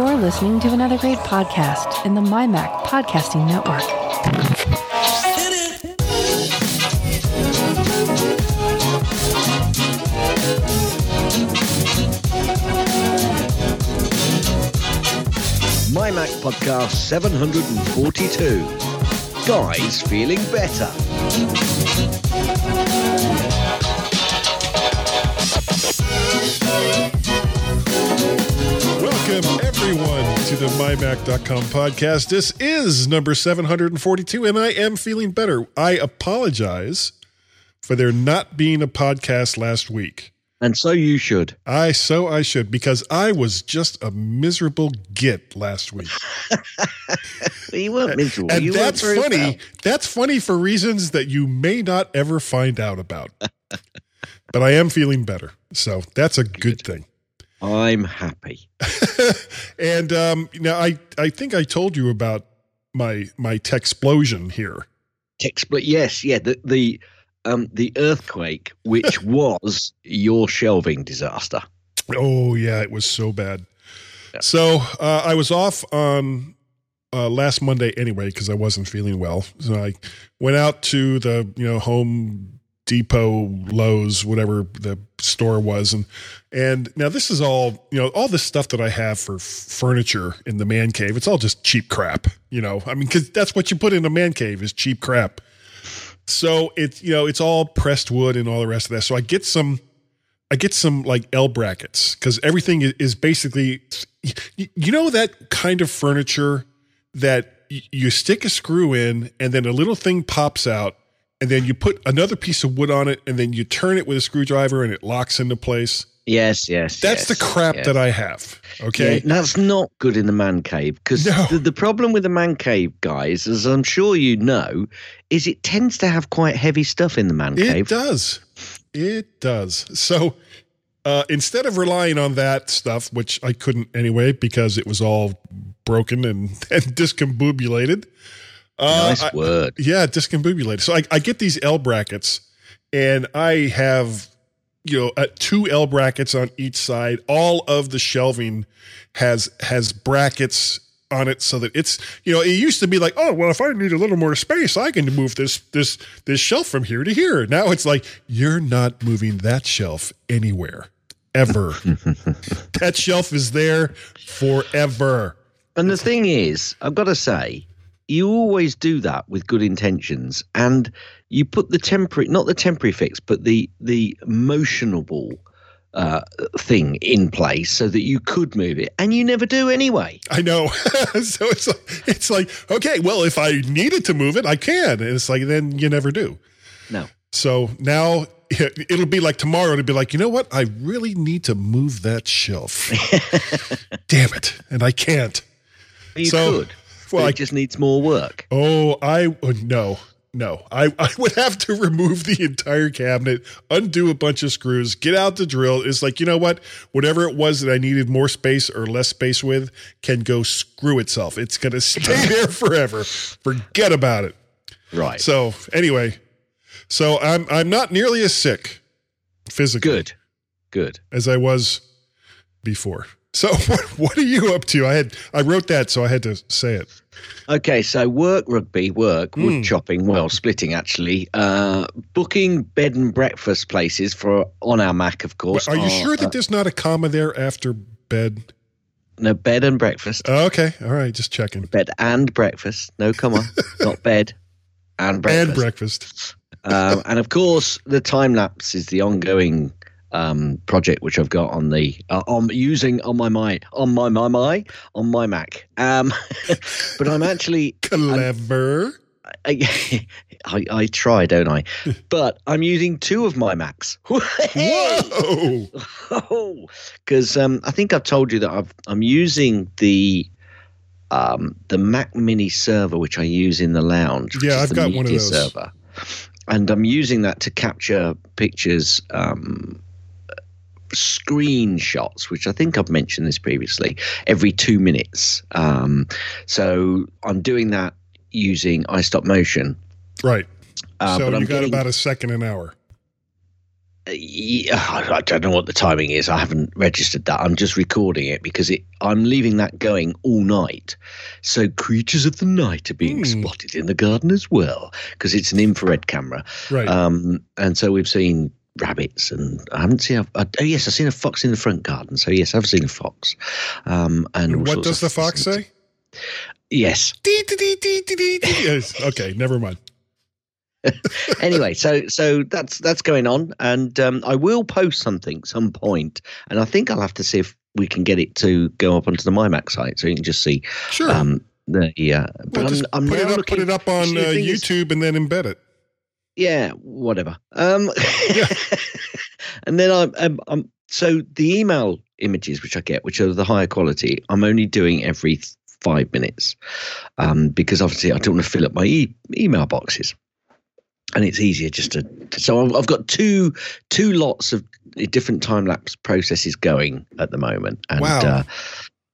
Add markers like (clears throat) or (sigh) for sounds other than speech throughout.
You're listening to another great podcast in the MyMac Podcasting Network. MyMac Podcast 742. Guys feeling better. Welcome, everyone, to the MyMac.com podcast. This is number 742, and I am feeling better. I apologize for there not being a podcast last week. And so you should. I so I should because I was just a miserable git last week. (laughs) You weren't miserable. and you weren't that's funny. well. That's funny for reasons that you may not ever find out about. (laughs) but I am feeling better. So that's a good thing. I'm happy. (laughs) and um, now I, I think I told you about my my tech explosion here. Expl- yes, yeah, the the um the earthquake, which (laughs) was your shelving disaster. Oh yeah, it was so bad. So uh, I was off on uh, last Monday anyway because I wasn't feeling well. So I went out to the you know Home Depot, Lowe's, whatever the store was, and and now this is all you know all this stuff that I have for furniture in the man cave. It's all just cheap crap, you know. I mean, because that's what you put in a man cave is cheap crap. So it's you know it's all pressed wood and all the rest of that. So I get some I get some like L brackets because everything is basically, you know, that kind of furniture that you stick a screw in and then a little thing pops out and then you put another piece of wood on it and then you turn it with a screwdriver and it locks into place. Yes, yes. That's the crap that I have. Okay. Yeah, that's not good in the man cave because No. the, the problem with the man cave, guys, as I'm sure you know, is it tends to have quite heavy stuff in the man It cave. It does. It does. So uh, instead of relying on that stuff, which I couldn't anyway because it was all broken and, (laughs) and discombobulated. Uh, nice I- word. yeah, discombobulated. So I, I get these L brackets, and I have you know uh, two L brackets on each side. All of the shelving has has brackets on it so that it's you know it used to be like oh well if I need a little more space I can move this this this shelf from here to here. Now it's like you're not moving that shelf anywhere ever. (laughs) that shelf is there forever. And the thing is, I've got to say, you always do that with good intentions, and you put the temporary, not the temporary fix, but the the motionable uh, thing in place so that you could move it, and you never do anyway. I know. (laughs) so it's like it's like okay, well, if I needed to move it, I can. And it's like then you never do. No, So now (laughs) it'll be like tomorrow. It'll be like you know what? I really need to move that shelf. (laughs) Damn it, and I can't. you So, could. Well, but I- it just needs more work. Oh, I oh, no. No, I, (laughs) I would have to remove the entire cabinet, undo a bunch of screws, get out the drill. It's like, you know what? Whatever it was that I needed more space or less space with can go screw itself. It's going (laughs) to stay (laughs) there forever. Forget about it. Right. So, anyway, so I'm I'm not nearly as sick physically good. Good. as I was before. So, (laughs) what, what are you up to? I had I wrote that so I had to say it. Okay, so work rugby, work, wood Hmm. chopping, well, splitting actually. Uh, booking bed and breakfast places for on our Mac, of course. Are you are, sure that uh, there's not a comma there after bed? no bed and breakfast? Oh, okay. All right. Just checking. bed and breakfast. No comma, (laughs) not bed and breakfast. And breakfast. um, and of course, the time lapse is the ongoing um, project which I've got on the uh, on using on my my on my my my on my Mac. Um, (laughs) but I'm actually Clever. I, (laughs) I, I try, don't I? But I'm using two of my Macs. (laughs) Whoa. Because um, I think I've told you that I've, I'm using the um, the Mac Mini server, which I use in the lounge. which Yeah, is I've the got one of those. Server. And I'm using that to capture pictures, um, screenshots, which I think I've mentioned this previously, every two minutes. Um, so I'm doing that using iStopMotion. Right. Uh, so you I'm got getting, about a second an hour. yeah, I don't know what the timing is. I haven't registered that. I'm just recording it because it, I'm leaving that going all night. So creatures of the night are being Hmm. spotted in the garden as well because it's an infrared camera. Right. Um, and so we've seen rabbits and I haven't seen. A, uh, oh yes, I've seen a fox in the front garden. So yes, I've seen a fox. Um, and what does the fox say? Yes. (laughs) Yes. Okay, never mind. (laughs) anyway, so so that's that's going on, and um, I will post something some point, and I think I'll have to see if we can get it to go up onto the MyMac site, so you can just see Sure. um, the yeah. But Well, I'm, I'm put it up, looking, put it up on uh, YouTube and then embed it. Yeah, whatever. Um, (laughs) and then I'm, I'm, I'm so the email images which I get, which are the higher quality, I'm only doing every th- five minutes, um, because obviously I don't want to fill up my e- email boxes, and it's easier just to. So I've, I've got two two lots of different time lapse processes going at the moment, and Wow. uh,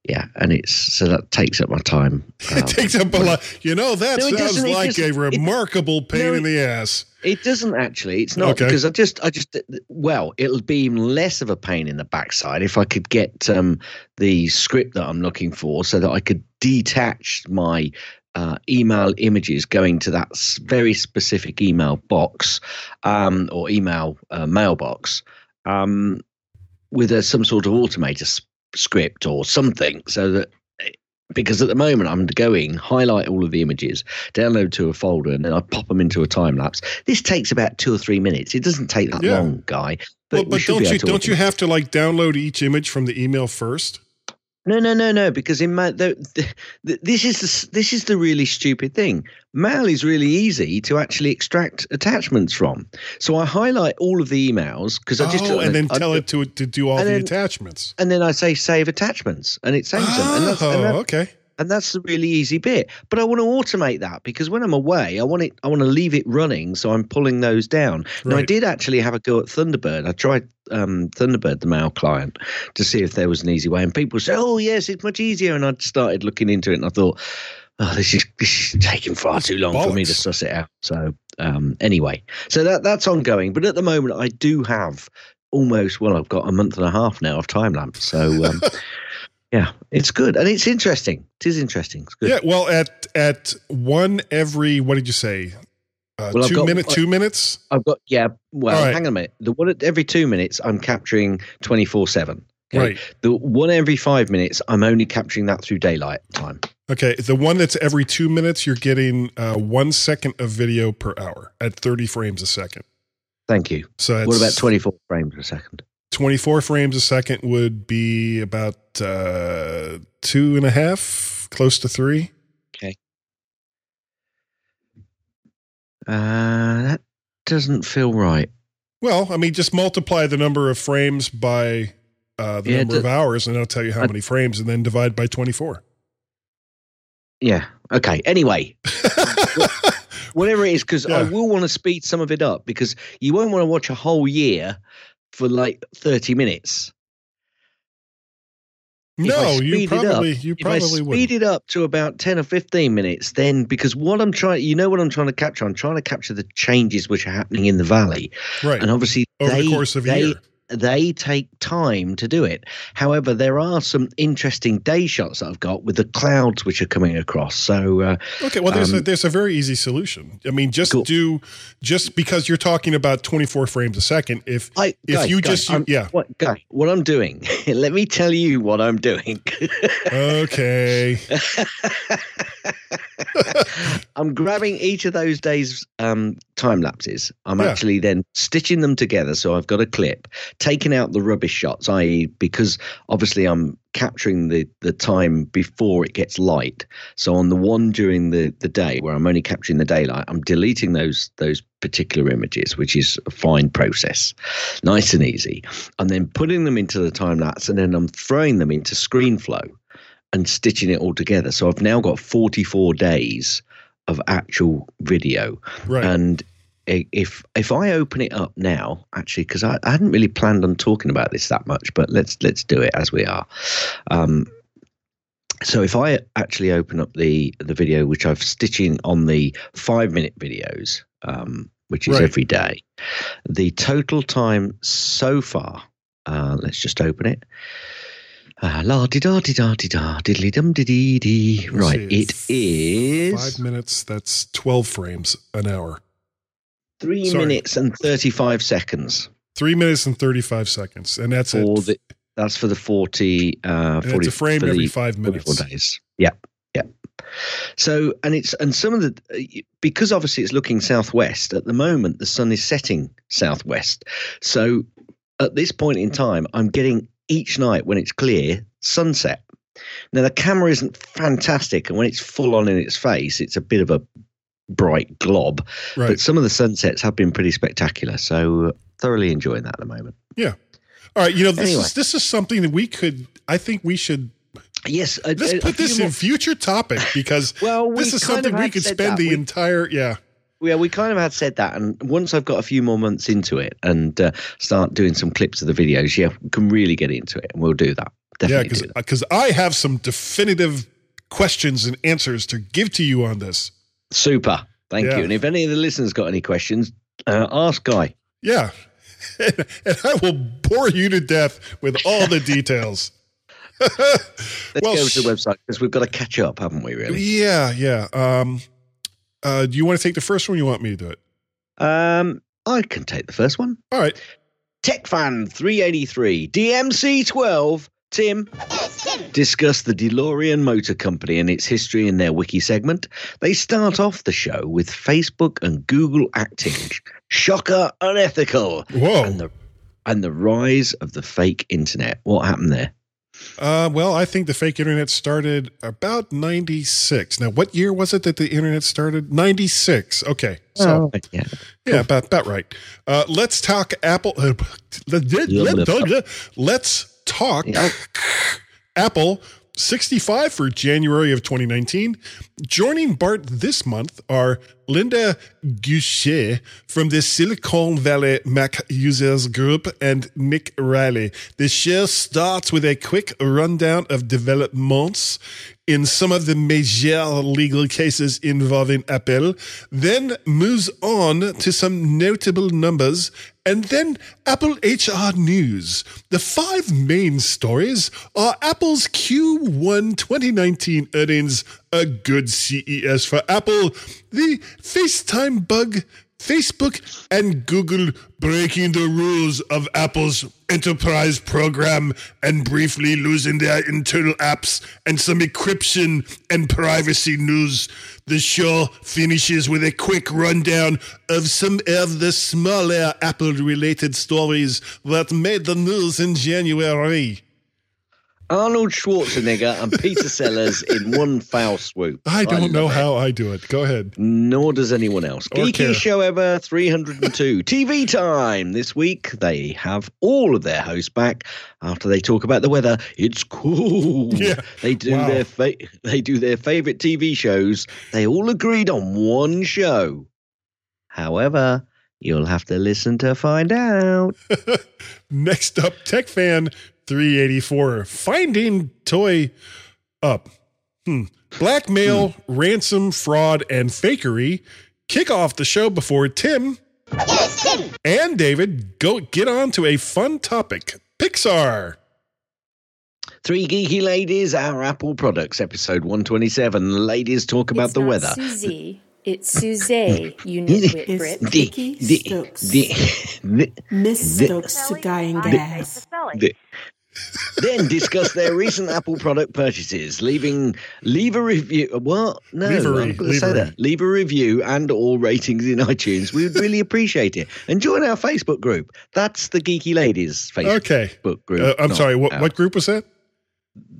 yeah, and it's so that takes up my time. Um, (laughs) It takes up a lot. You know, that No, sounds like a doesn't. It- remarkable pain No, in the ass. It doesn't actually. It's not Okay. because I just, I just, well, it'll be even less of a pain in the backside if I could get um, the script that I'm looking for, so that I could detach my uh, email images going to that very specific email box um, or email uh, mailbox um, with a, some sort of automator script or something, so that. Because at the moment I'm going highlight all of the images, download to a folder, and then I pop them into a time lapse. This takes about two or three minutes. It doesn't take that Yeah. long, guy. Well, but don't you don't you have to like download each image from the email first? No, no, no, no. Because in Mail, the, the, this is the this is the really stupid thing. Mail is really easy to actually extract attachments from. So I highlight all of the emails because I just oh, and then I- tell it to to do all the then- attachments. and then I say save attachments, and it saves them. And that's, Oh, and that- oh, okay. And that's the really easy bit. But I want to automate that because when I'm away, I want it. I want to leave it running, so I'm pulling those down. Now I did actually have a go at Thunderbird. I tried um, Thunderbird, the mail client, to see if there was an easy way, and people say, "Oh yes, it's much easier." And I started looking into it, and I thought, "Oh, this is, this is taking far too long for me to bollocks. suss it out." So um, anyway, so that that's ongoing. But at the moment, I do have almost well, I've got a month and a half now of time lapse. So. Um, (laughs) Yeah, it's good and it's interesting. It is interesting. It's good. Yeah. Well, at at one every what did you say? Uh, Well, two got- minute, two minutes. I've got yeah. Well, right. hang on a minute. The one at every two minutes, I'm capturing twenty four seven. Right. The one every five minutes, I'm only capturing that through daylight time. Okay. The one that's every two minutes, you're getting uh, one second of video per hour at 30 frames a second. Thank you. So what about twenty four frames a second? 24 frames a second would be about uh, two and a half, close to three. Uh, that doesn't feel right. Well, I mean, just multiply the number of frames by uh, the Yeah, number it of hours, and I'll tell you how I- many frames, and then divide by 24. Yeah. Okay. Anyway, (laughs) whatever it is, because I will want to speed some of it up because you won't want to watch a whole year for like thirty minutes. If no, you it up- probably you if I probably speed would. it up to about 10 or 15 minutes, then because what I'm trying, you know what I'm trying to capture? I'm trying to capture the changes which are happening in the valley. Right And obviously, over they, the course of a they, year. They take time to do it. However, there are some interesting day shots that I've got with the clouds which are coming across. So, uh, Okay, well, there's a um, there's a very easy solution. I mean, just Cool. do just because you're talking about 24 frames a second. If I, If Guy, you Guy, just- I'm- yeah. what, Guy, what I'm doing, (laughs) let me tell you what I'm doing. (laughs) okay, (laughs) I'm grabbing each of those days' um, time lapses. I'm Yeah. actually then stitching them together. So I've got a clip, taking out the rubbish shots, i.e., because obviously I'm capturing the, the time before it gets light. So on the one during the, the day where I'm only capturing the daylight, I'm deleting those those particular images, which is a fine process, nice and easy, and then putting them into the time lapse, and then I'm throwing them into ScreenFlow and stitching it all together. So I've now got 44 days of actual video. right. And if if I open it up now, actually, because I, I hadn't really planned on talking about this that much, but let's let's do it as we are. Um, so if I actually open up the the video, which I've stitching on the five minute videos, um, which is Right. every day. The total time so far, uh, let's just open it. Uh, la di da di da di da diddly dum di dee dee. Let's Right, see, it is Five minutes. That's 12 frames an hour. three sorry. minutes and thirty-five seconds Three minutes and 35 seconds. And that's for it. the. That's for the forty. Uh, And it's 40 a frame for every the five 44 minutes. days. Yeah, yeah. So, and it's and some of the because obviously it's looking southwest at the moment. The sun is setting southwest. So, at this point in time, I'm getting each night when it's clear sunset. Now the camera isn't fantastic, and when it's full on in its face, it's a bit of a bright glob. Right. But some of the sunsets have been pretty spectacular. So, uh, thoroughly enjoying that at the moment. Yeah. All right. You know, this Anyway. is this is something that we could. I think we should. Yes, Let's a- a put this in more- future topic because Well, this is something we could spend that. the We- entire. Yeah. Yeah, we kind of had said that, and once I've got a few more months into it and uh, start doing some clips of the videos, yeah, we can really get into it, and we'll do that. Yeah. Definitely Because do because I have some definitive questions and answers to give to you on this. Super, thank Yeah. you. And if any of the listeners got any questions, uh, ask Guy. Yeah. (laughs) and I will bore you to death with all the details. (laughs) Let's Well, go to the website because we've got to catch up, haven't we? Really? Yeah, yeah. Um, uh, do you want to take the first one? Or you want me to do it? Um, I can take the first one. All right. TechFan 383 DMC 12. Tim discuss the DeLorean Motor Company and its history in their wiki segment. They start off the show with Facebook and Google acting shocker unethical Whoa. and the and the rise of the fake internet. What happened there? Uh, well, I think the fake internet started about 96. Now, what year was it that the internet started? 96. Okay. So, yeah. yeah, about, about right. Uh, let's talk Apple. (laughs) Uh, let, us talk. Apple 65 for January of 2019. Joining Bart this month are Linda Guchet from the Silicon Valley Mac Users Group and Nick Riley. The show starts with a quick rundown of developments in some of the major legal cases involving Apple, then moves on to some notable numbers, and then Apple HR news. The five main stories are Apple's Q1 2019 earnings, a good CES for Apple, the FaceTime bug, Facebook and Google breaking the rules of Apple's enterprise program and briefly losing their internal apps and some encryption and privacy news. The show finishes with a quick rundown of some of the smaller Apple related stories that made the news in January. Arnold Schwarzenegger and Peter Sellers in one foul swoop. I don't know it. how I do it. Go ahead. Nor does anyone else. Or care. Show ever, 302. TV time. This week, they have all of their hosts back after they talk about the weather. It's cool. Yeah. They do Wow. their fa- they do their favorite TV shows. They all agreed on one show. However, you'll have to listen to find out. (laughs) Next up, Tech Fan 384. Finding toy up. Hmm. Blackmail, ransom, fraud, and fakery kick off the show before Tim and David go get on to a fun topic. Pixar. Three geeky ladies, our Apple products, episode 127. Ladies talk about it's the not weather. Susie. It's Suze, you nitwit It's (laughs) Brit. Vicky Stokes. the- the- Miss Stokes to Guy and Gas. The- then discuss their recent Apple product purchases, leaving leave a review. What? No, Leave a re- I'm going to leave say a re- that. Leave a review and all ratings in (laughs) iTunes. We would really appreciate it. And join our Facebook group. That's the Geeky Ladies Facebook Okay. group. Uh, I'm sorry. What, what group was that?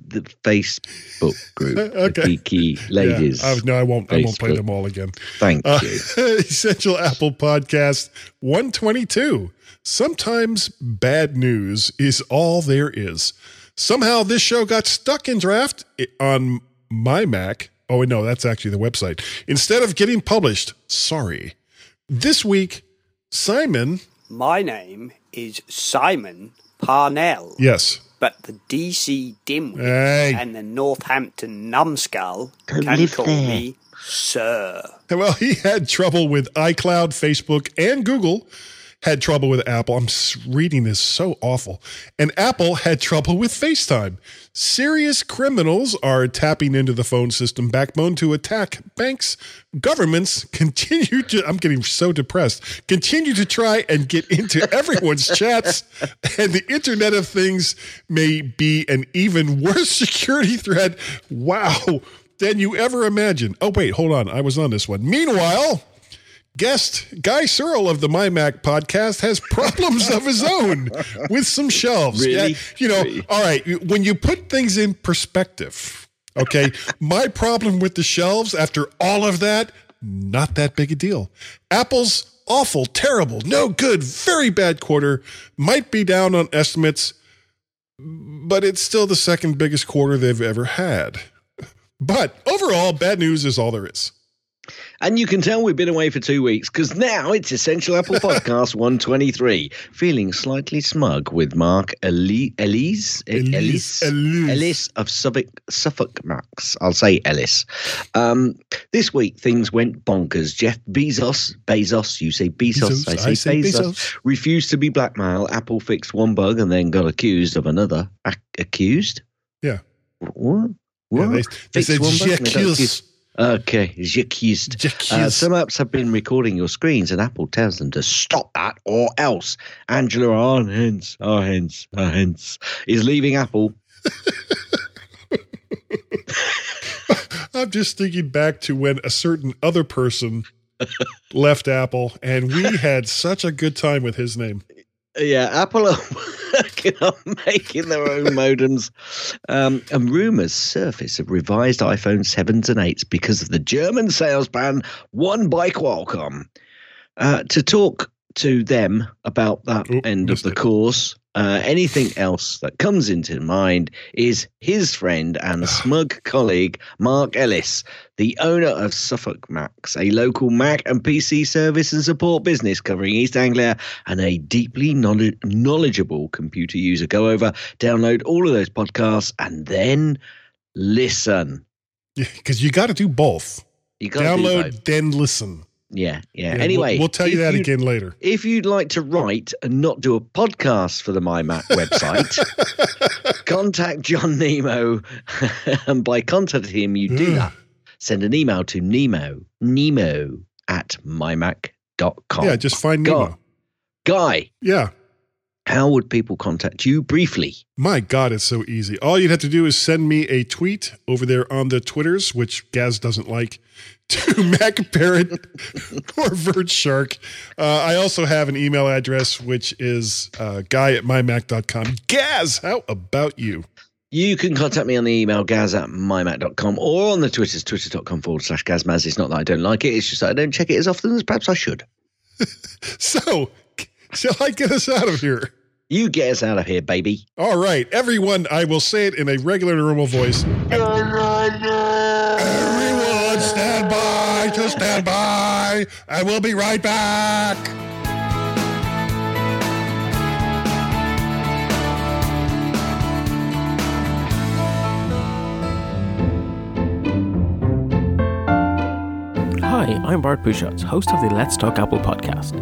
the Facebook group. (laughs) Okay. The Geeky Ladies. Yeah. No, I won't. I won't play them all again. Thank Uh, you. (laughs) Essential Apple Podcast 122. Sometimes bad news is all there is. Somehow this show got stuck in draft on my Mac. Oh, no, that's actually the website. Instead of getting published, sorry. This week, Simon, My name is Simon Parnell, yes, but the DC dimwit Hey. and the Northampton numbskull Don't can live call there. me sir. Well, he had trouble with iCloud, Facebook, and Google. Had trouble with Apple. I'm reading this so awful. And Apple had trouble with FaceTime. Serious criminals are tapping into the phone system backbone to attack banks. Governments (laughs) continue to, I'm getting so depressed, continue to try and get into (laughs) everyone's chats. And the Internet of Things may be an even worse (laughs) security threat. Wow than you ever imagined. Oh, wait, hold on. I was on this one. Meanwhile, guest Guy Serle of the MyMac podcast has problems of his own with some shelves. Really? Yeah, you know, Really? all right, when you put things in perspective, okay, my problem with the shelves after all of that, not that big a deal. Apple's awful, terrible, no good, very bad quarter might be down on estimates, but it's still the second biggest quarter they've ever had. But overall, bad news is all there is. And you can tell we've been away for two weeks because now it's Essential Apple (laughs) Podcast 123. Feeling slightly smug with Mark Elise, Elise, Elise, Ellis, of Suffolk, Suffolk Macs. I'll say Ellis. Um, this week things went bonkers. Jeff Bezos, Bezos, you say Bezos, Bezos, I say, I say Bezos, Bezos. refused to be blackmailed. Apple fixed one bug and then got accused of another. Ac- accused? Yeah. What? What? Yeah, they, they said one bug and they got j'accuse. accused. Okay, j'accused. Uh, some apps have been recording your screens, and Apple tells them to stop that or else. Angela Arhens, Arhens, Arhens is leaving Apple. (laughs) I'm just thinking back to when a certain other person left Apple, and we had such a good time with his name. Yeah, Apple are (laughs) working on making their own (laughs) modems. Um, and rumors surface of revised iPhone 7s and 8s because of the German sales ban won by Qualcomm. Uh, to talk to them about that Oop, end of the it. course, uh, anything else that comes into mind is his friend and (sighs) smug colleague, Mark Ellis, the owner of Suffolk Macs, a local Mac and PC service and support business covering East Anglia and a deeply knowledge- knowledgeable computer user. Go over, download all of those podcasts, and then listen. (laughs) Because you got to do both. You Download, then listen. Yeah, yeah. Yeah, we'll- anyway, we'll, tell you that again later. If you'd like to write and not do a podcast for the MyMac (laughs) website, contact John Nemo. (laughs) and by contacting him, you do that. Send an email to Nemo, Nemo at mymac.com. yeah, just find Nemo. Guy, Yeah. How would people contact you briefly? My God, it's so easy. All you'd have to do is send me a tweet over there on the Twitters, which Gaz doesn't like, (laughs) to Mac Parrot (laughs) or Vert Shark. Uh, I also have an email address, which is uh, guy at mymac.com. Gaz, how about you? You can contact me on the email gaz at mymac.com or on the Twitters, twitter.com forward slash gazmaz. It's not that I don't like it, it's just that I don't check it as often as perhaps I should. (laughs) So, shall I get us out of here? You get us out of here, baby. All right, everyone, I will say it in a regular normal voice. Everyone stand by to stand by. I will be right back. Hi, I'm Bart Busschots, host of the Let's Talk Apple podcast.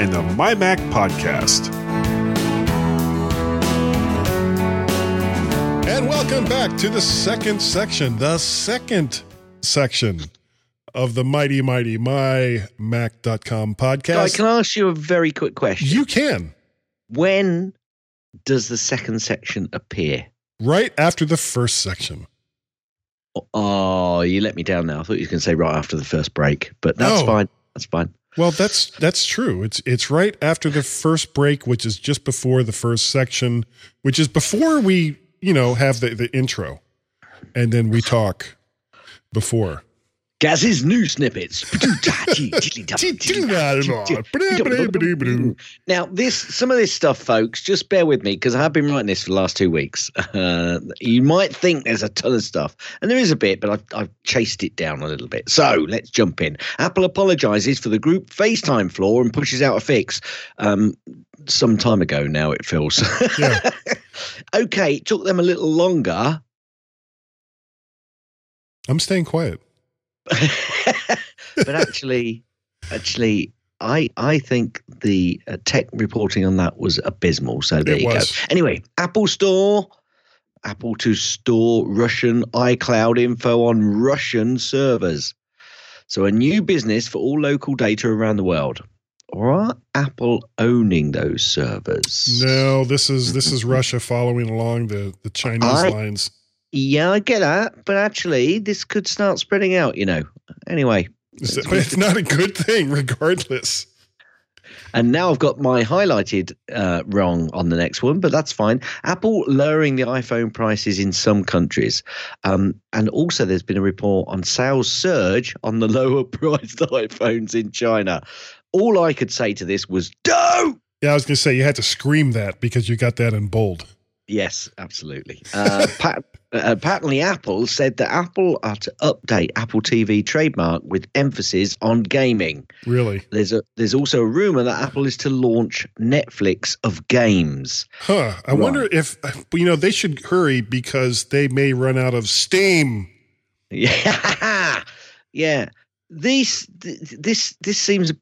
and the My Mac podcast. And welcome back to the second section, the second section of the mighty, mighty mymac.com Guy, podcast. I can I ask you a very quick question? you can, when does the second section appear? right after the first section. Oh, you let me down now. I thought you were going to say right after the first break, but that's No. fine. That's fine. Well, that's that's true. It's it's right after the first break, which is just before the first section, which is before we, you know, have the, the intro. And then we talk before. Gaz's new snippets. now, this some of this stuff, folks, just bear with me because I've been writing this for the last two weeks. (laughs) Uh, you might think there's a ton of stuff, and there is a bit, but I've, I've chased it down a little bit. So let's jump in. Apple apologizes for the group FaceTime flaw and pushes out a fix. Um, some time ago now, it feels. Yeah. (laughs) okay, it took them a little longer. I'm staying quiet. But actually, actually, I I think the uh, tech reporting on that was abysmal. So there It you was. go. Anyway, Apple Store, Apple to store Russian iCloud info on Russian servers. So a new business for all local data around the world. Or are Apple owning those servers? No, this is this is Russia following along the the Chinese I- lines. Yeah, I get that, but actually, this could start spreading out. You know. Anyway, It's, (laughs) it's not a good thing, regardless. And now I've got my highlighted uh, wrong on the next one, but that's fine. Apple lowering the iPhone prices in some countries. Um, and also, there's been a report on sales surge on the (laughs) lower priced iPhones in China. All I could say to this was, don't! Yeah, I was going to say you had to scream that because you got that in bold. Yes, absolutely. Uh, (laughs) pat, uh, patently, Apple said that Apple are to update Apple TV trademark with emphasis on gaming. Really? There's a there's also a rumor that Apple is to launch Netflix of games. Huh. I wonder if you know they should hurry because they may run out of steam. Yeah, (laughs) yeah. These this this seems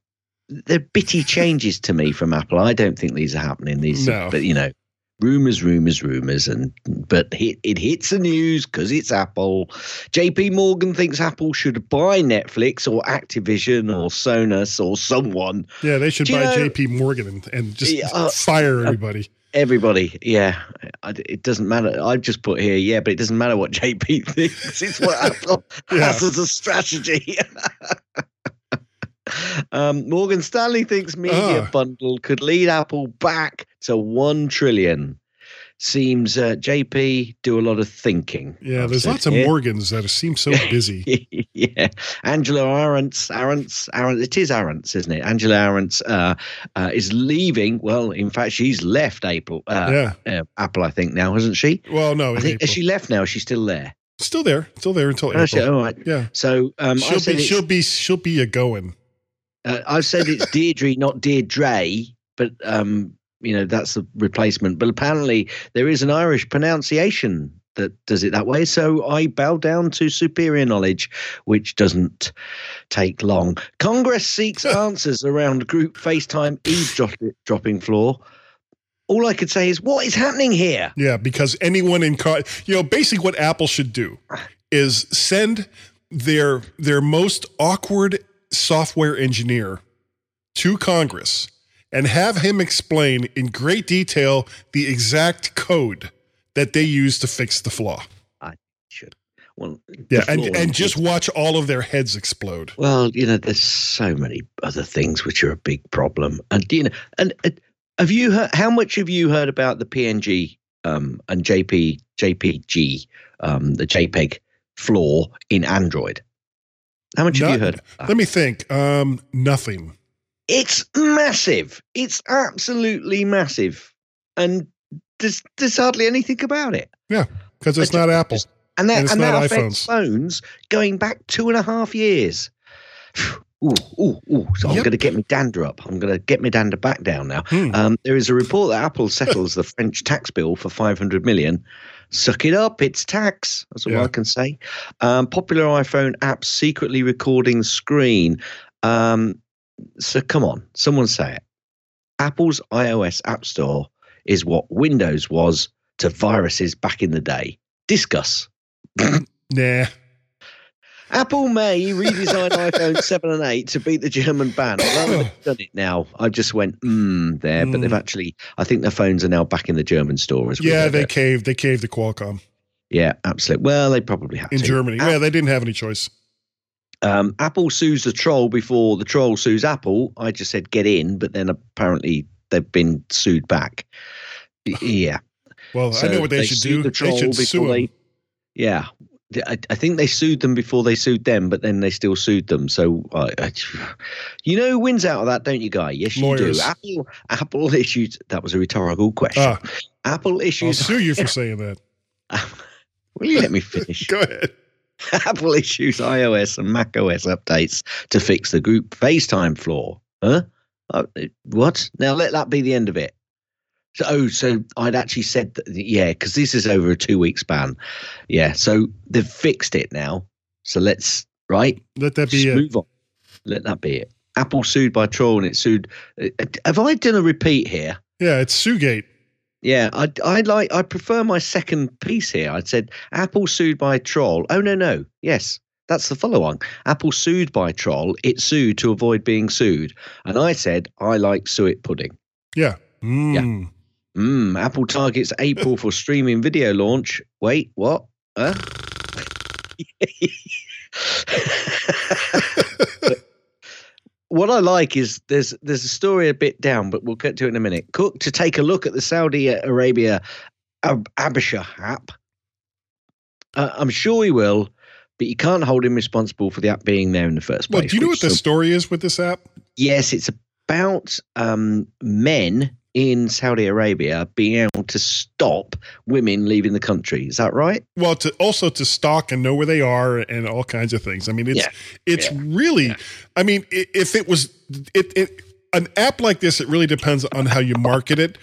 they're bitty changes to me from Apple. I don't think these are happening. These, No. but you know, rumors, rumors, rumors, and but hit, it hits the news because it's Apple. J.P. Morgan thinks Apple should buy Netflix or Activision or Sonos or someone. Yeah, they should Do you buy know- J.P. Morgan and, and just uh, fire everybody. Everybody, yeah, it doesn't matter. I've just put here, yeah, but it doesn't matter what JP (laughs) thinks. It's what (laughs) Apple Yeah. has as a strategy. (laughs) um, Morgan Stanley thinks media Ah. bundle could lead Apple back to one trillion. Seems uh, JP do a lot of thinking. yeah, I've there's lots of. Morgans that seem so (laughs) busy. yeah, Angela Ahrendts, Ahrendts, Ahrendts, it is Ahrendts, isn't it? Angela Ahrendts uh, uh, is leaving. Well, in fact, she's left Apple. Uh, yeah. uh, Apple, I think now, hasn't she? Well, no, I think April. has she left now? She's still there. still there, still there until she- all right. Yeah, So um, she'll be she'll be she'll be a going. Uh, I've said it's Deirdre, not Deirdre, but um, you know that's the replacement. But apparently there is an Irish pronunciation that does it that way. So I bow down to superior knowledge, which doesn't take long. Congress seeks (laughs) answers around group FaceTime eavesdropping floor. All I could say is, what is happening here? Yeah, because anyone in car, you know, basically what Apple should do is send their their most awkward software engineer to Congress and have him explain in great detail the exact code that they use to fix the flaw. I should well, Yeah, and and just watch all of their heads explode. Well, you know, there's so many other things which are a big problem, and you know, and uh, have you heard? How much have you heard about the PNG um, and JP JPG, um, the JPEG flaw in Android? How much have you heard? Let me think. Um, nothing. It's massive. It's absolutely massive, and there's there's hardly anything about it. Yeah, because it's I not Apple. And that And it's and not that affects phones going back two and a half years. (sighs) Ooh, ooh, ooh. So I'm going to get my dander up. I'm going to get my dander back down now. Hmm. Um, there is a report that Apple settles the French tax bill for 500 million. Suck it up, it's tax. That's all Yeah. I can say. Um, popular iPhone app secretly recording screen. Um, so come on, someone say it. Apple's iOS App Store is what Windows was to viruses back in the day. Discuss. (laughs) Nah. Apple may redesign iPhone (laughs) 7 and 8 to beat the German ban. Well, they've done it now. I just went, mm, there, but they've Mm. actually, I think their phones are now back in the German store as well. Yeah, they caved. They caved to Qualcomm Yeah, absolutely. Well, they probably have in to. Germany. App- Yeah, they didn't have any choice. um, Apple sues the troll before the troll sues Apple. I just said get in, but then apparently they've been sued back. (sighs) Yeah. Well, I know what they, should do. The They troll should before sue they- Yeah. I, I think they sued them before they sued them, but then they still sued them. So, uh, I- you know, who wins out of that, don't you, Guy? Yes, you Lawyers. do. Apple, Apple issued. That was a rhetorical question. Ah, Apple I'll issues. sue you for (laughs) saying that. (laughs) Will you let me finish? (laughs) Go ahead. Apple issues iOS and macOS updates to fix the group FaceTime flaw. Huh? Uh, what? Now let that be the end of it. So, oh, so I'd actually said that, yeah, because this is over a two week span. Yeah, so they've fixed it now. So let's, right? Let that be Just it. move on. Let that be it. Apple sued by troll and it sued. uh, Have I done a repeat here? Yeah, it's Sugate. Yeah, I I like I prefer my second piece here. I said Apple sued by troll. Oh no no yes. That's the follow on. Apple sued by troll. It sued to avoid being sued. And I said, I like suet pudding. Yeah. Mm. Mm, Apple targets April for streaming video launch. Wait, what? Huh? (laughs) what I like is there's there's a story a bit down, but we'll get to it in a minute. Cook to take a look at the Saudi Arabia Ab- Absher app. Uh, I'm sure he will, but you can't hold him responsible for the app being there in the first place. Well, do you know what the story is with this app? Yes, it's about um, men in Saudi Arabia being able to stop women leaving the country. Is that right? Well, to also to stalk and know where they are and all kinds of things. I mean, it's Yeah. it's Yeah. really. I mean, if it was it, it an app like this, it really depends on how you market it.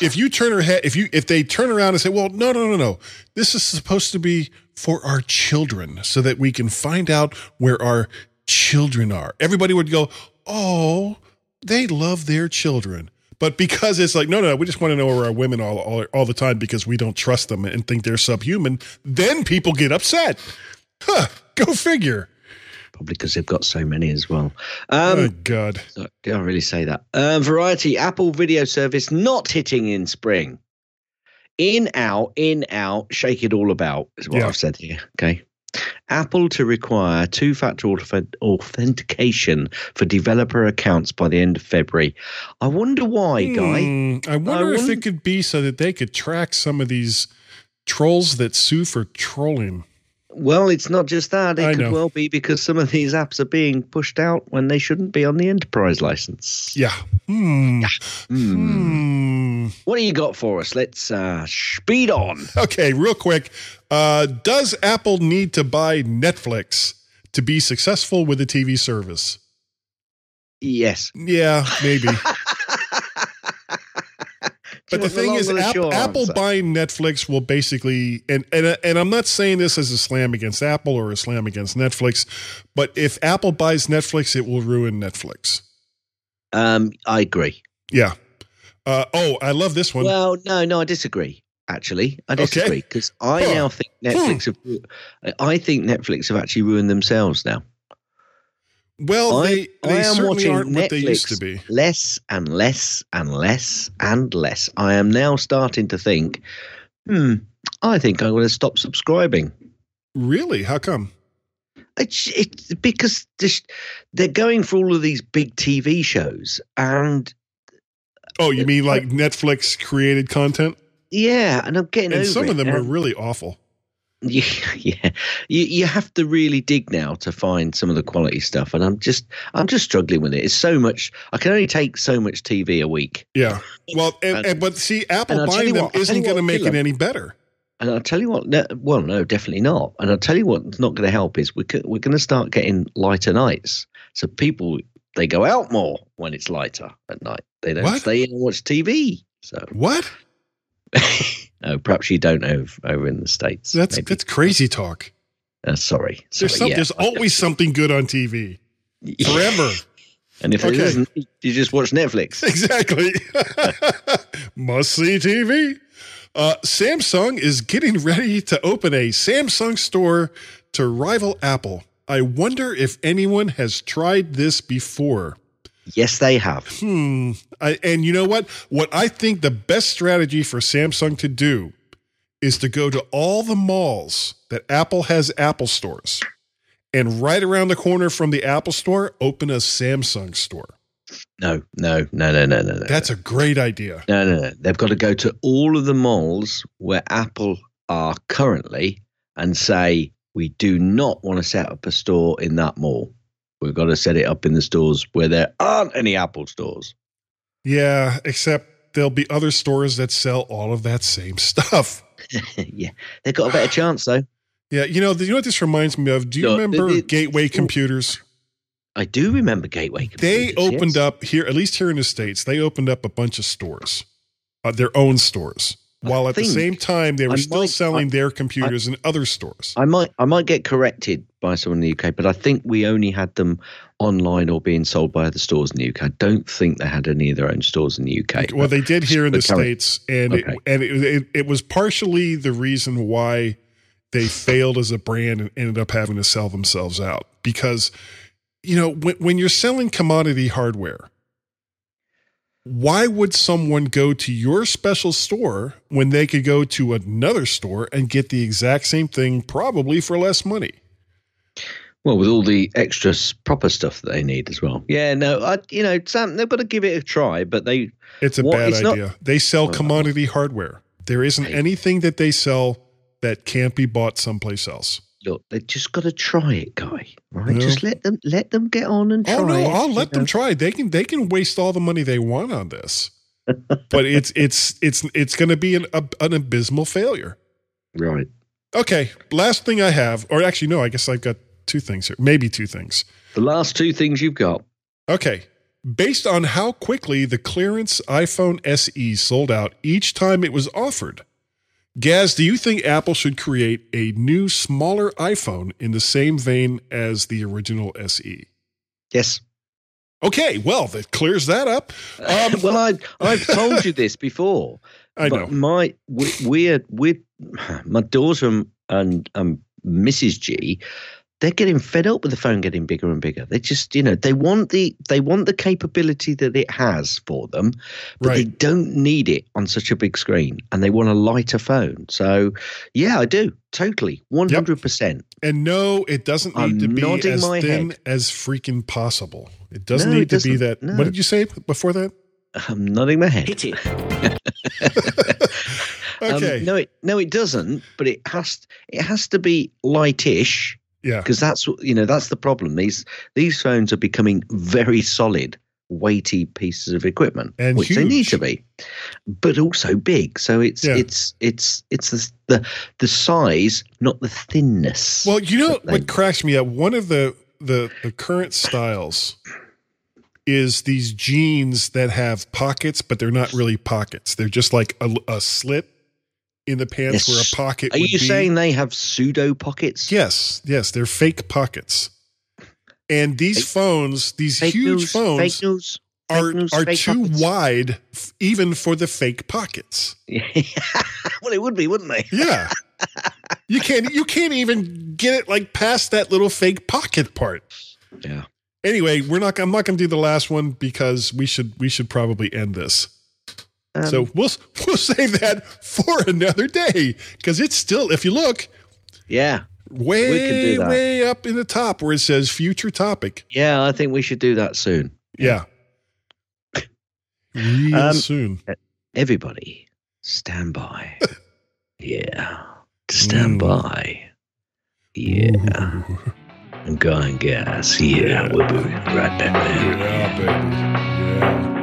If you turn her head, if you if they turn around and say, "Well, no, no, no, no, this is supposed to be for our children, so that we can find out where our children are," everybody would go, "Oh, they love their children." But because it's like, no, no, we just want to know where our women are all, all the time because we don't trust them and think they're subhuman, then people get upset. Huh, go figure. Probably because they've got so many as well. Um, oh, God. So, did I really say that? Uh, variety Apple video service not hitting in spring. In, out, in, out, shake it all about is what Yeah. I've said here. Okay. Apple to require two factor authentication for developer accounts by the end of February. I wonder why, Guy. Hmm, I wonder if wonder- it could be so that they could track some of these trolls that sue for trolling. Well, it's not just that. It I could know. well be because some of these apps are being pushed out when they shouldn't be on the enterprise license. Yeah. Hmm. Hmm. Hmm. What do you got for us? Let's uh, speed on. Okay, real quick. Uh, does Apple need to buy Netflix to be successful with the TV service? Yes. Yeah, maybe. (laughs) But the thing is, App, Apple buying Netflix will basically, and and and I'm not saying this as a slam against Apple or a slam against Netflix, but if Apple buys Netflix, it will ruin Netflix. Um, I agree. Yeah. Uh, oh, I love this one. Well, no, no, I disagree. Actually, I Okay. disagree because I Huh. now think Netflix have. I think Netflix have actually ruined themselves now. well, I- they I am watching aren't what they used Netflix to be. Less and less and less and less. I am now starting to think, hmm, I think I'm going to stop subscribing. Really? How come? It's, it's because this, they're going for all of these big TV shows, and Oh, you mean like Netflix created content? Yeah, and I'm getting And over some of them are really awful. (laughs) Yeah, yeah. You you have to really dig now to find some of the quality stuff, and I'm just I'm just struggling with it. It's so much. I can only take so much TV a week, Yeah. Well, and, And- and but see, Apple buying them what, isn't going to make it any better. and I'll tell you what. No, well, no, definitely not. And I'll tell you what's not going to help is we're we're going to start getting lighter nights. So people they go out more when it's lighter at night. They don't What? stay in and watch TV. So What? (laughs) no, perhaps you don't over over in the states. That's maybe. that's crazy talk. Uh, sorry. There's some, yeah. there's always something good on TV (laughs) forever. (laughs) And if Okay. isn't, you just watch Netflix. exactly. Must see TV. Uh, Samsung is getting ready to open a Samsung store to rival Apple. I wonder if anyone has tried this before. Yes, they have. Hmm. I, and you know what? What I think the best strategy for Samsung to do is to go to all the malls that Apple has Apple stores and right around the corner from the Apple store, open a Samsung store. No, no, no, no, no, no, no. That's a great idea. no, no, no. They've got to go to all of the malls where Apple are currently and say, we do not want to set up a store in that mall. We've got to set it up in the stores where there aren't any Apple stores. Yeah, except there'll be other stores that sell all of that same stuff. (laughs) yeah, they've got a better chance though. Yeah, you know, you know what this reminds me of? Do you No, remember it- it- Gateway Computers? I do remember Gateway. They opened yes. up here, at least here in the States, they opened up a bunch of stores, uh, their own stores, I while at the same time they were I still might- selling their computers in other stores. I might I might get corrected by someone in the UK, but I think we only had them online or being sold by other stores in the UK. I don't think they had any of their own stores in the UK. well, they did here in the carry- States, and Okay. it, and it, it, it was partially the reason why they failed as a brand and ended up having to sell themselves out because you know when, when you're selling commodity hardware why would someone go to your special store when they could go to another store and get the exact same thing probably for less money Well, with all the extra proper stuff that they need as well. Yeah, no, I you know, Sam, they've got to give it a try, but they it's a What? bad It's not- idea they sell Well, commodity hardware there isn't Hey. anything that they sell that can't be bought someplace else look, they just got to try it, guy. Right? No. Just let them let them get on and try. Oh no, it, I'll you let them try. They can they can waste all the money they want on this, (laughs) but it's it's it's it's going to be an ab- an abysmal failure. Right. Okay, last thing I have, or actually no, I guess I've got two things here, maybe two things. The last two things you've got. Okay, based on how quickly the clearance iPhone SE sold out each time it was offered. Gaz, do you think Apple should create a new, smaller iPhone in the same vein as the original SE? Yes. Okay, well, that clears that up. Um, (laughs) well, I I've told you this before. (laughs) I but know. my we, we're we my daughter and, and um, Mrs. G, they're getting fed up with the phone getting bigger and bigger. They just you know they want the they want the capability that it has for them, but they don't need it on such a big screen, and they want a lighter phone. So, yeah, I do totally one hundred percent. And no, it doesn't need I'm to be as thin head. as freaking possible. It doesn't No, need it to be that. No. What did you say before that? I'm nodding my head. Hit it. (laughs) (laughs) Okay. Um, no, it no, it doesn't. But it has it has to be lightish yeah. because that's you know. That's the problem. These these phones are becoming very solid, weighty pieces of equipment, And which they need to be, but also big. So it's Yeah. it's it's it's the, the the size, not the thinness. Well, you know they- what cracks me up? One of the the the current styles is these jeans that have pockets, but they're not really pockets. They're just like a, a slit in the pants Yes. where a pocket. Are you be. saying they have pseudo pockets? Yes, yes, they're fake pockets. And these Fake- phones, these huge news, phones, news. are news, are too pockets. wide, f- even for the fake pockets. (laughs) well, it would be, wouldn't they? Yeah, you can't you can't even get it like past that little fake pocket part. Yeah. Anyway, we're not. I'm not going to do the last one because we should we should probably end this. Um, so we'll (laughs) we'll save that for another day because it's still. If you look yeah, way We can do that. way up in the top where it says future topic. yeah, I think we should do that soon. Yeah. (laughs) Real Um, soon. Everybody, stand by. (laughs) yeah, stand Mm. by. Yeah, and go and gas. Yeah, we'll be right back there. Yeah, baby.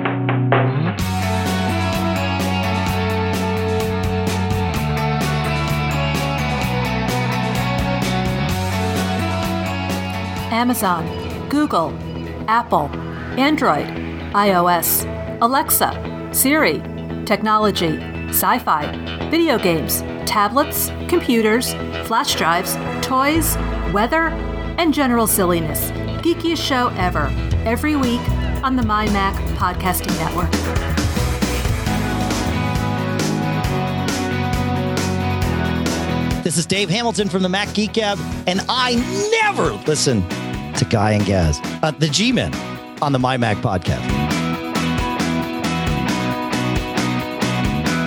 Amazon, Google, Apple, Android, iOS, Alexa, Siri, technology, sci fi, video games, tablets, computers, flash drives, toys, weather, and general silliness. Geekiest show ever, every week on the MyMac Podcasting Network. This is Dave Hamilton from the Mac Geek Gab, and I never listen to Guy and Gaz, uh, the G Men, on the My Mac podcast.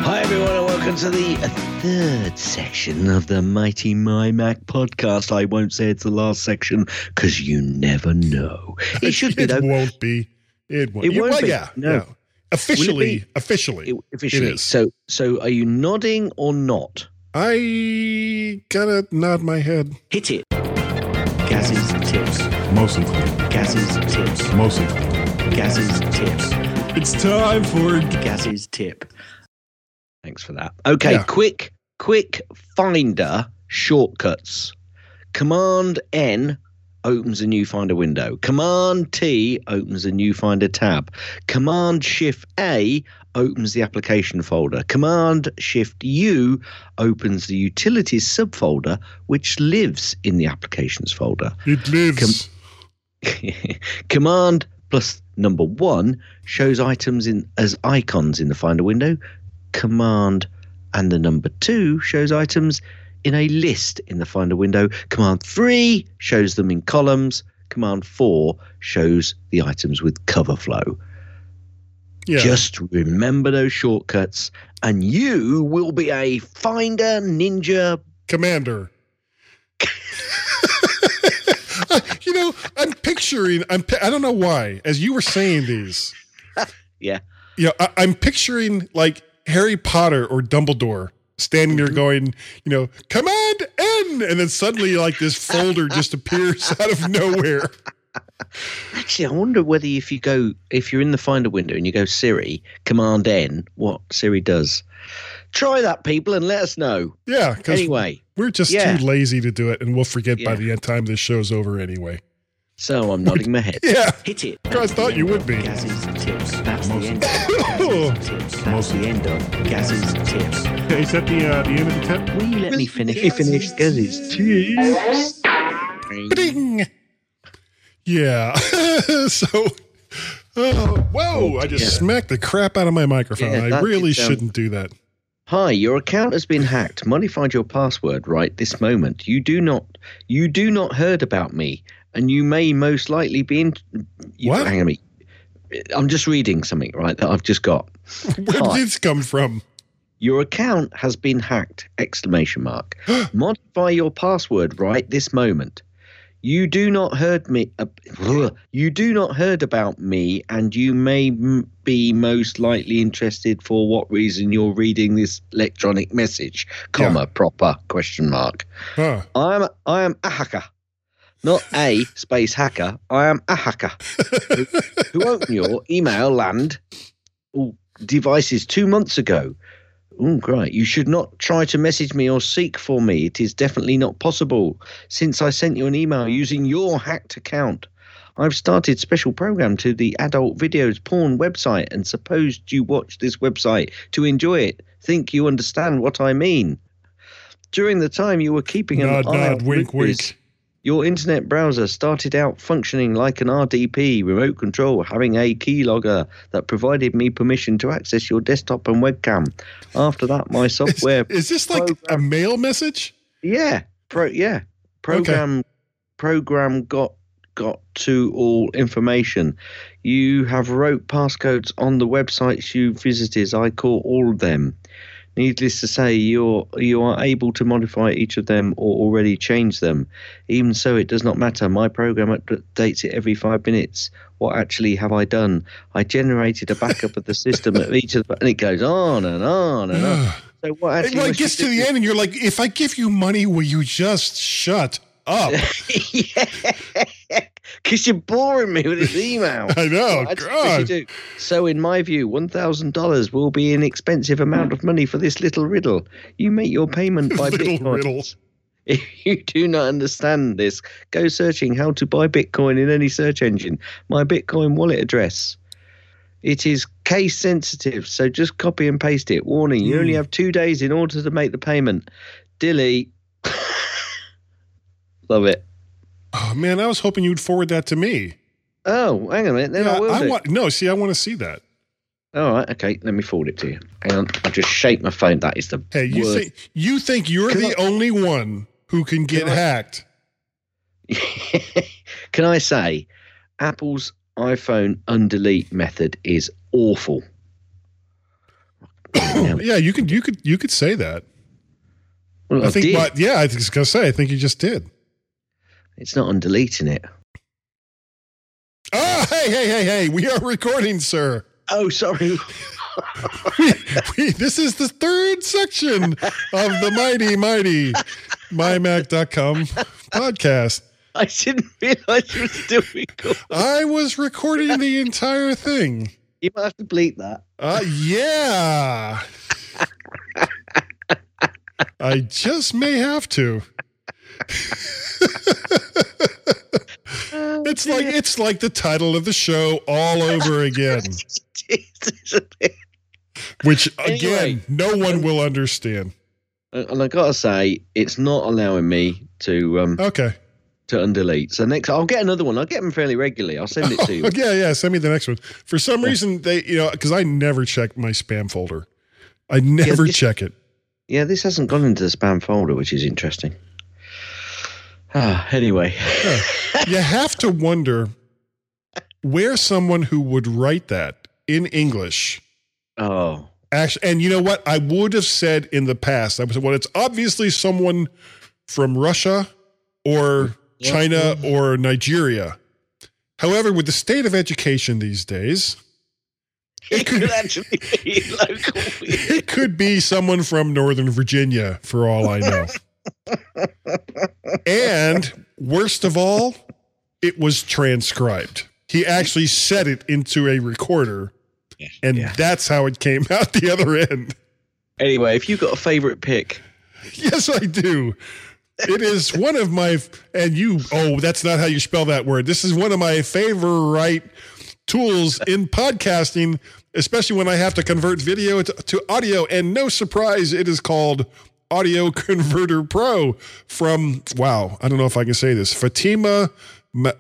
Hi, everyone, and welcome to the third section of the Mighty My Mac podcast. I won't say it's the last section because you never know. It should be, (laughs) it though. won't be. It won't. It won't well, be. Yeah. No. yeah. Officially, be- officially, It- officially. It is. So, so are you nodding or not? I gotta nod my head. Hit it. Gaz's tips. Mostly clean. Gaz's tips. Mostly clean. Gaz's tips. It's time for Gaz's tip. Thanks for that. Okay, Yeah. quick, quick finder shortcuts. Command N opens a new finder window. Command T opens a new finder tab. Command Shift A opens the application folder. Command Shift U opens the utilities subfolder, which lives in the applications folder. it lives. (laughs) Command plus number one shows items in as icons in the Finder window. Command and the number two shows items in a list in the Finder window. Command three shows them in columns. Command four shows the items with cover flow. yeah. Just remember those shortcuts, and you will be a Finder Ninja. Commander. (laughs) (laughs) You know, I'm picturing. I'm. I don't know why. As you were saying these, (laughs) Yeah. you know, I'm picturing like Harry Potter or Dumbledore standing there mm-hmm. going, you know, command N, and then suddenly like this folder just appears (laughs) out of nowhere. Actually, I wonder whether if you go if you're in the Finder window and you go Siri Command N, what Siri does. Try that, people, and let us know. Yeah. 'cause Anyway, we're just yeah. too lazy to do it, and we'll forget by the end time this show's over anyway. so I'm nodding my head. (laughs) Yeah. Hit it. I thought you would be. Gaz's (laughs) tips. That's Most- the end of Gaz's tips. That's the end of Gaz's tips. Is that the uh, the end of the tip? Will you let me finish? He finished Gaz's tips. Ding. Yeah. (laughs) so. Oh, whoa! I just yeah. smacked the crap out of my microphone. Yeah, I really shouldn't do that. Hi, your account has been hacked. Modified your password right this moment. You do not you do not heard about me, and you may most likely be in you, What? hang on minute. I'm just reading something, right, that I've just got. (laughs) Where Hi. did this come from? Your account has been hacked! Exclamation mark. (gasps) Modify your password right this moment. You do not heard me. Uh, (laughs) you do not heard about me, and you may m- be most likely interested for what reason you're reading this electronic message, comma proper question mark. Huh. I am I am a hacker, not a (laughs) space hacker. I am a hacker who, who opened your email land oh, devices two months ago. Oh, great. You should not try to message me or seek for me. It is definitely not possible since I sent you an email using your hacked account. I've started special program to the adult videos porn website and supposed you watch this website to enjoy it. Think you understand what I mean. During the time you were keeping an Nod, eye nod, on wink, wink. Your internet browser started out functioning like an RDP remote control, having a keylogger that provided me permission to access your desktop and webcam. After that, my (laughs) Is, software, is this like a mail message? yeah, pro, yeah, program, program got got to all information. You have wrote passcodes on the websites you visited. I call all of them. Needless to say, you're you are able to modify each of them or already change them. Even so, it does not matter. My program updates it every five minutes. What actually have I done? I generated a backup of the system of each of the, and it goes on and on and on. (sighs) So what actually? well, it must gets to the end, and you're like, if I give you money, will you just shut up? (laughs) yeah, (laughs) because you're boring me with this email. (laughs) I know, actually God. do? So, in my view, one thousand dollars will be an expensive amount of money for this little riddle. You make your payment (laughs) by Little Bitcoin. riddle. If you do not understand this, go searching how to buy Bitcoin in any search engine. My Bitcoin wallet address. It is case sensitive, so just copy and paste it. Warning: you only Hmm. have two days in order to make the payment. Dilly. Love it. Oh man, I was hoping you'd forward that to me. Oh, hang on a minute. Then I Yeah, will I want no. See, I want to see that. All right, okay. Let me forward it to you. Hang on. I just shake my phone. That is the Hey, you worst. think you think you're Can the I- only one who can get Can I- hacked? (laughs) Can I say, Apple's iPhone undelete method is awful. (coughs) Yeah, you could you could you could say that. well, I I think did. but yeah, I was gonna say, I think you just did. It's not undeleting it. Oh, hey, hey, hey, hey, we are recording, sir. Oh, sorry. (laughs) We- this is the third section of the mighty, mighty MyMac.com podcast. I didn't realise you were still recording. I was recording the entire thing. You might have to bleep that. Uh, yeah. (laughs) I just may have to. It's like it's like the title of the show all over (laughs) again, which again Anyway. no one will understand. and I gotta say, it's not allowing me to um Okay. to undelete. So next, I'll get another one. I'll get them fairly regularly. I'll send it to (laughs) you. Oh, yeah, yeah. Send me the next one. For some reason, they you know because I never check my spam folder. I never this- check it. Yeah, this hasn't gone into the spam folder, which is interesting. Ah, anyway, you have to wonder where someone who would write that in English oh, actually and you know what? I would have said in the past i would say well it's obviously someone from russia or china or nigeria. However with the state of education these days it could actually be local. (laughs) it could be someone from northern virginia for all i know and worst of all it was transcribed he actually said it into a recorder and Yeah. that's how it came out the other end Anyway, if you've got a favourite pick, Yes, I do. It is one of my and you oh that's not how you spell that word. This is one of my favorite tools in podcasting, especially when I have to convert video to, to audio and no surprise it is called Audio (laughs) Converter Pro from wow, I don't know if I can say this. Fatima Ma,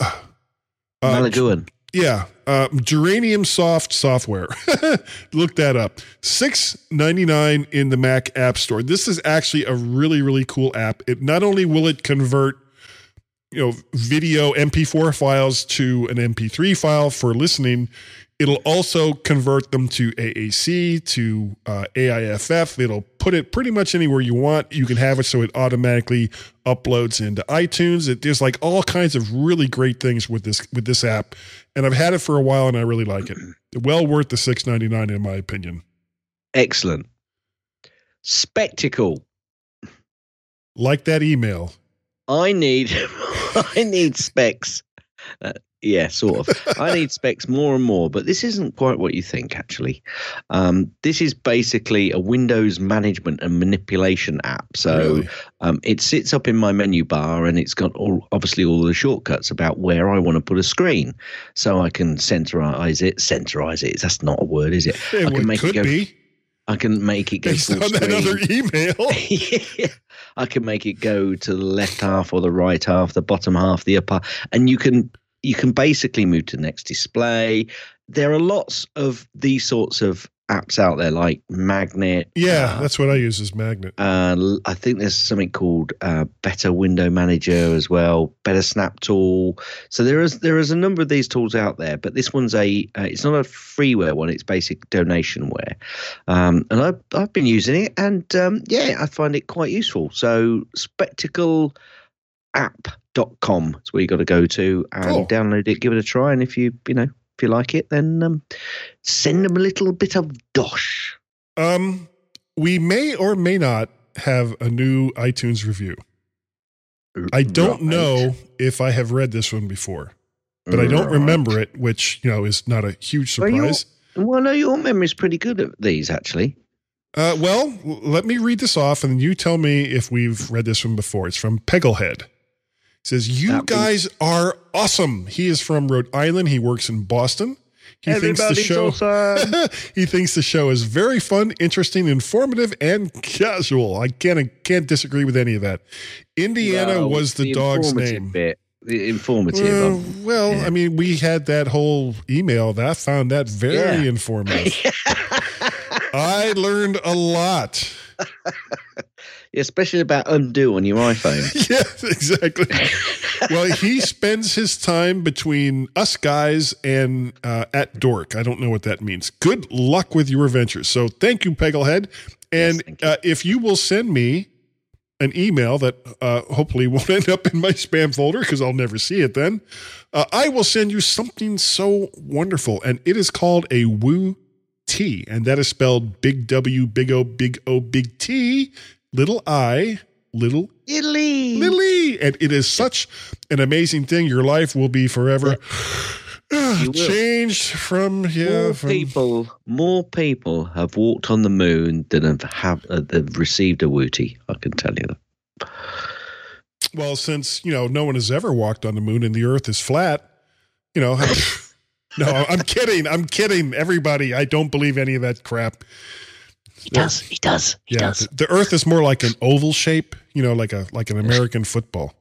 uh, Malaguan. yeah, uh, Geranium Soft software. (laughs) Look that up. Six ninety nine in the Mac App Store. This is actually a really really cool app. It not only will it convert you know video MP4 files to an MP3 file for listening, it'll also convert them to AAC to uh, AIFF. It'll put it pretty much anywhere you want. You can have it so it automatically uploads into iTunes. It, there's like all kinds of really great things with this with this app, and I've had it for a while and I really like it. (clears throat) Well worth the six ninety nine in my opinion. Excellent. Spectacle. Like that email. I need, (laughs) I need specs. Uh, yeah, sort of. I need (laughs) specs more and more, but this isn't quite what you think. Actually, um, this is basically a Windows management and manipulation app. So Really? um, it sits up in my menu bar, and it's got all obviously all the shortcuts about where I want to put a screen, so I can centerize it. Centerize it. That's not a word, is it? It I can make could it go. be I can make it go based full on screen. other email. (laughs) Yeah. I can make it go to the left half or the right half, the bottom half, the upper, and you can you can basically move to the next display. There are lots of these sorts of apps out there, like Magnet. yeah, uh, that's what I use as magnet. uh, I think there's something called uh, Better Window Manager as well, Better Snap Tool. So there is there is a number of these tools out there, but this one's a uh, it's not a freeware one; it's basic donationware. Um, and I've I've been using it, and um, yeah, I find it quite useful. So spectacleapp.com is where you got to go to and Cool. download it, give it a try, and if you you know if you like it, then um, send them a little bit of dosh. Um, we may or may not have a new iTunes review. I don't Right. know if I have read this one before, but I don't remember it, which you know is not a huge surprise. Well, no, your memory's pretty good at these, actually. Uh, well, let me read this off, and you tell me if we've read this one before. It's from Pegglehead. Says, "You That means- guys are awesome." He is from Rhode Island. He works in Boston. He thinks the show. (laughs) he thinks the show is very fun, interesting, informative, and casual. I can't can't disagree with any of that. Indiana Well, was the, dog's name. Bit, the informative. Uh, well, yeah. I mean, we had that whole email that I found that very Yeah. informative. (laughs) I learned a lot. (laughs) especially about undo on your iPhone. (laughs) yes, exactly. well, he (laughs) spends his time between us guys and uh, at Dork. I don't know what that means. Good luck with your adventures. So thank you, Pegglehead. And thank you. uh, if you will send me an email that uh, hopefully (laughs) won't end up in my spam folder because I'll never see it then, uh, I will send you something so wonderful. And it is called a Woo T. And that is spelled big W, big O, big O, big T, little I, Little Italy. Lily. And it is such an amazing thing. Your life will be forever (sighs) will. changed from yeah. more From, people, more people have walked on the moon than have, have uh, have received a wooty. I can tell you that. well, since you know no one has ever walked on the moon and the Earth is flat, you know. (laughs) no, I'm kidding. I'm kidding. Everybody, I don't believe any of that crap. He does. He does. He yeah, does. the, the Earth is more like an oval shape. You know, like a like an American football.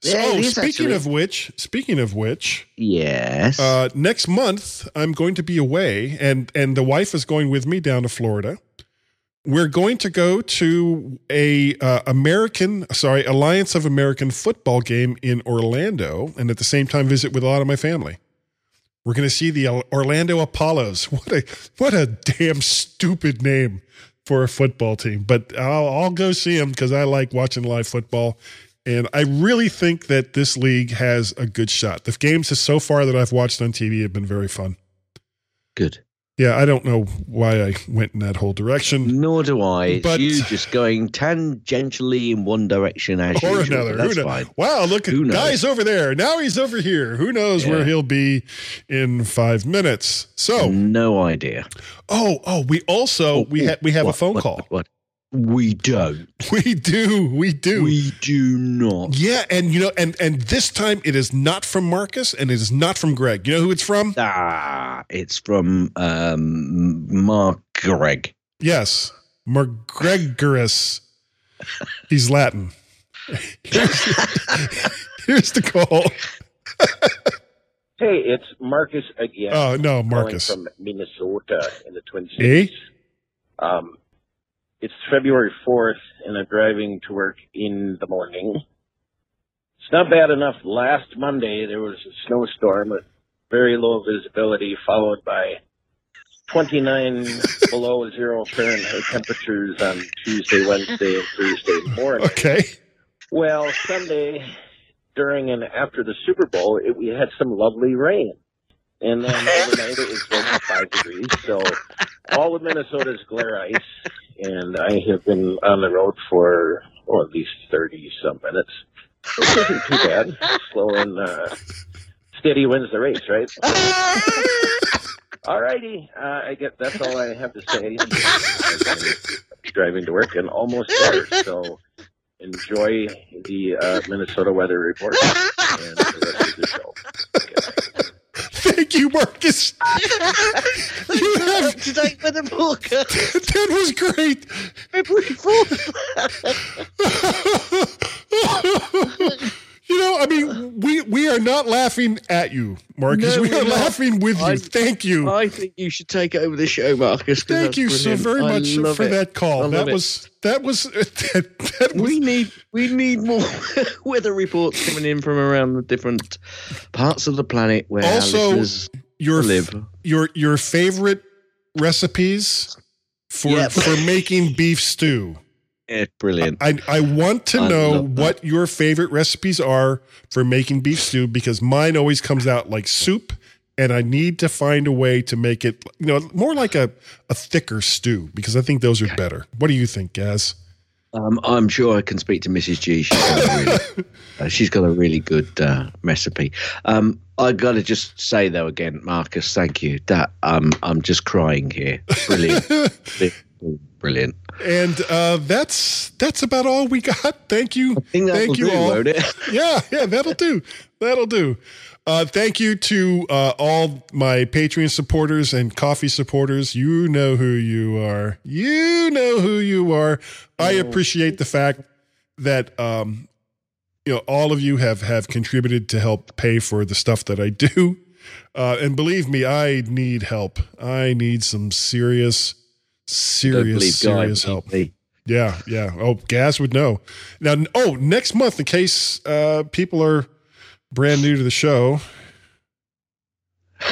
So, Yeah, is speaking actually. of which, speaking of which, Yes. uh, next month I'm going to be away, and and the wife is going with me down to Florida. We're going to go to a uh, American, sorry, Alliance of American football game in Orlando, and at the same time visit with a lot of my family. We're going to see the Orlando Apollos. (laughs) What a what a damn stupid name for a football team, but I'll, I'll go see them because I like watching live football. And I really think that this league has a good shot. The games so far that I've watched on TV have been very fun. Good. Yeah, I don't know why I went in that whole direction Nor do I. It's But- you just going tangentially in one direction as or usual. another. That's Who fine. Wow, look at guys over there. Now he's over here. Who knows where he'll be in five minutes? So, No idea. oh, oh, we also oh, we oh, ha- we have a phone what, call. What? We don't. (laughs) We do, we do. We do not. yeah, and you know, and and this time it is not from Marcus, and it is not from Greg. You know who it's from? Ah, it's from um, Mark Gregg. Yes, McGregorus. He's Latin. Here's, (laughs) here's the call. Hey, it's Marcus again. Oh no, Marcus. from Minnesota in the Twin Eh? Cities. Um, it's February 4th, and I'm driving to work in the morning. It's not bad enough. Last Monday, there was a snowstorm with very low visibility, followed by 29 (laughs) below zero Fahrenheit temperatures on Tuesday, Wednesday, and Thursday morning. Okay. Well, Sunday, during and after the Super Bowl, it, we had some lovely rain. And then overnight it was like five degrees. So all of Minnesota is glare ice. And I have been on the road for oh, at least 30 some minutes. Which isn't too bad. Slow and uh, steady wins the race, right? All righty. Uh, I get that's all I have to say. Driving to work and almost there. So enjoy the uh, Minnesota weather report and the rest of the show. You, Marcus. you (laughs) have today with the book. (laughs) that was great. February (laughs) you know, I mean, we we are not laughing at you, Marcus. No, we we're not. laughing with you. I- Thank you. I think you should take over the show, Marcus. Thank you so very I much for it. that call. That was that was (laughs) that, that was We need we need more (laughs) weather reports coming in from around the different parts of the planet where also your live. your your favorite recipes for Yep. for making beef stew. Yeah, brilliant. I, I want to I know what your favorite recipes are for making beef stew because mine always comes out like soup and I need to find a way to make it you know more like a, a thicker stew because I think those are better. What do you think, Gaz? Um, I'm sure I can speak to Mrs. G. She's got a really, (laughs) uh, she's got a really good uh, recipe. Um, I got to just say though again, Marcus, thank you. That um, I'm just crying here. Brilliant, (laughs) brilliant. And uh, that's that's about all we got. Thank you. Thank you do, all. (laughs) Yeah, yeah, that'll do. That'll do. Uh, thank you to uh, all my Patreon supporters and coffee supporters. You know who you are. You know who you are. I appreciate the fact that um, you know all of you have have contributed to help pay for the stuff that I do. Uh, and believe me, I need help. I need some serious, serious, serious help. me. Yeah, yeah. Oh, Gaz would know. Now, oh, next month, in case uh, people are brand new to the show, (laughs)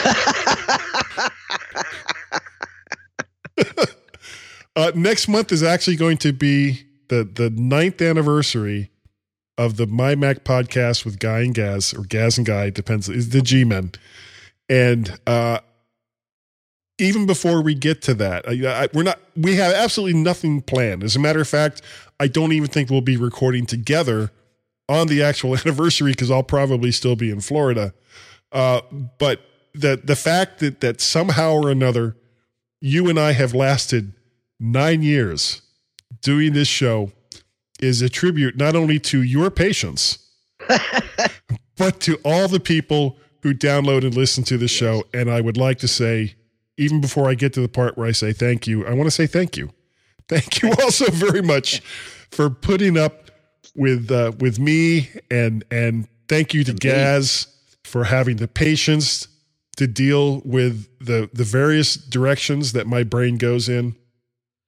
uh, next month is actually going to be the the ninth anniversary of the My Mac podcast with Guy and Gaz, or Gaz and Guy, depends. Is the G Men, and uh, even before we get to that, I, I, we're not. We have absolutely nothing planned. As a matter of fact, I don't even think we'll be recording together on the actual (laughs) anniversary because I'll probably still be in Florida. Uh, but the the fact that that somehow or another, you and I have lasted nine years doing this show is a tribute not only to your patience, (laughs) but to all the people who download and listen to the show. And I would like to say, even before I get to the part where I say thank you, I want to say thank you. Thank you (laughs) also very much for putting up with uh, with me and and thank you to Gaz for having the patience to deal with the the various directions that my brain goes in.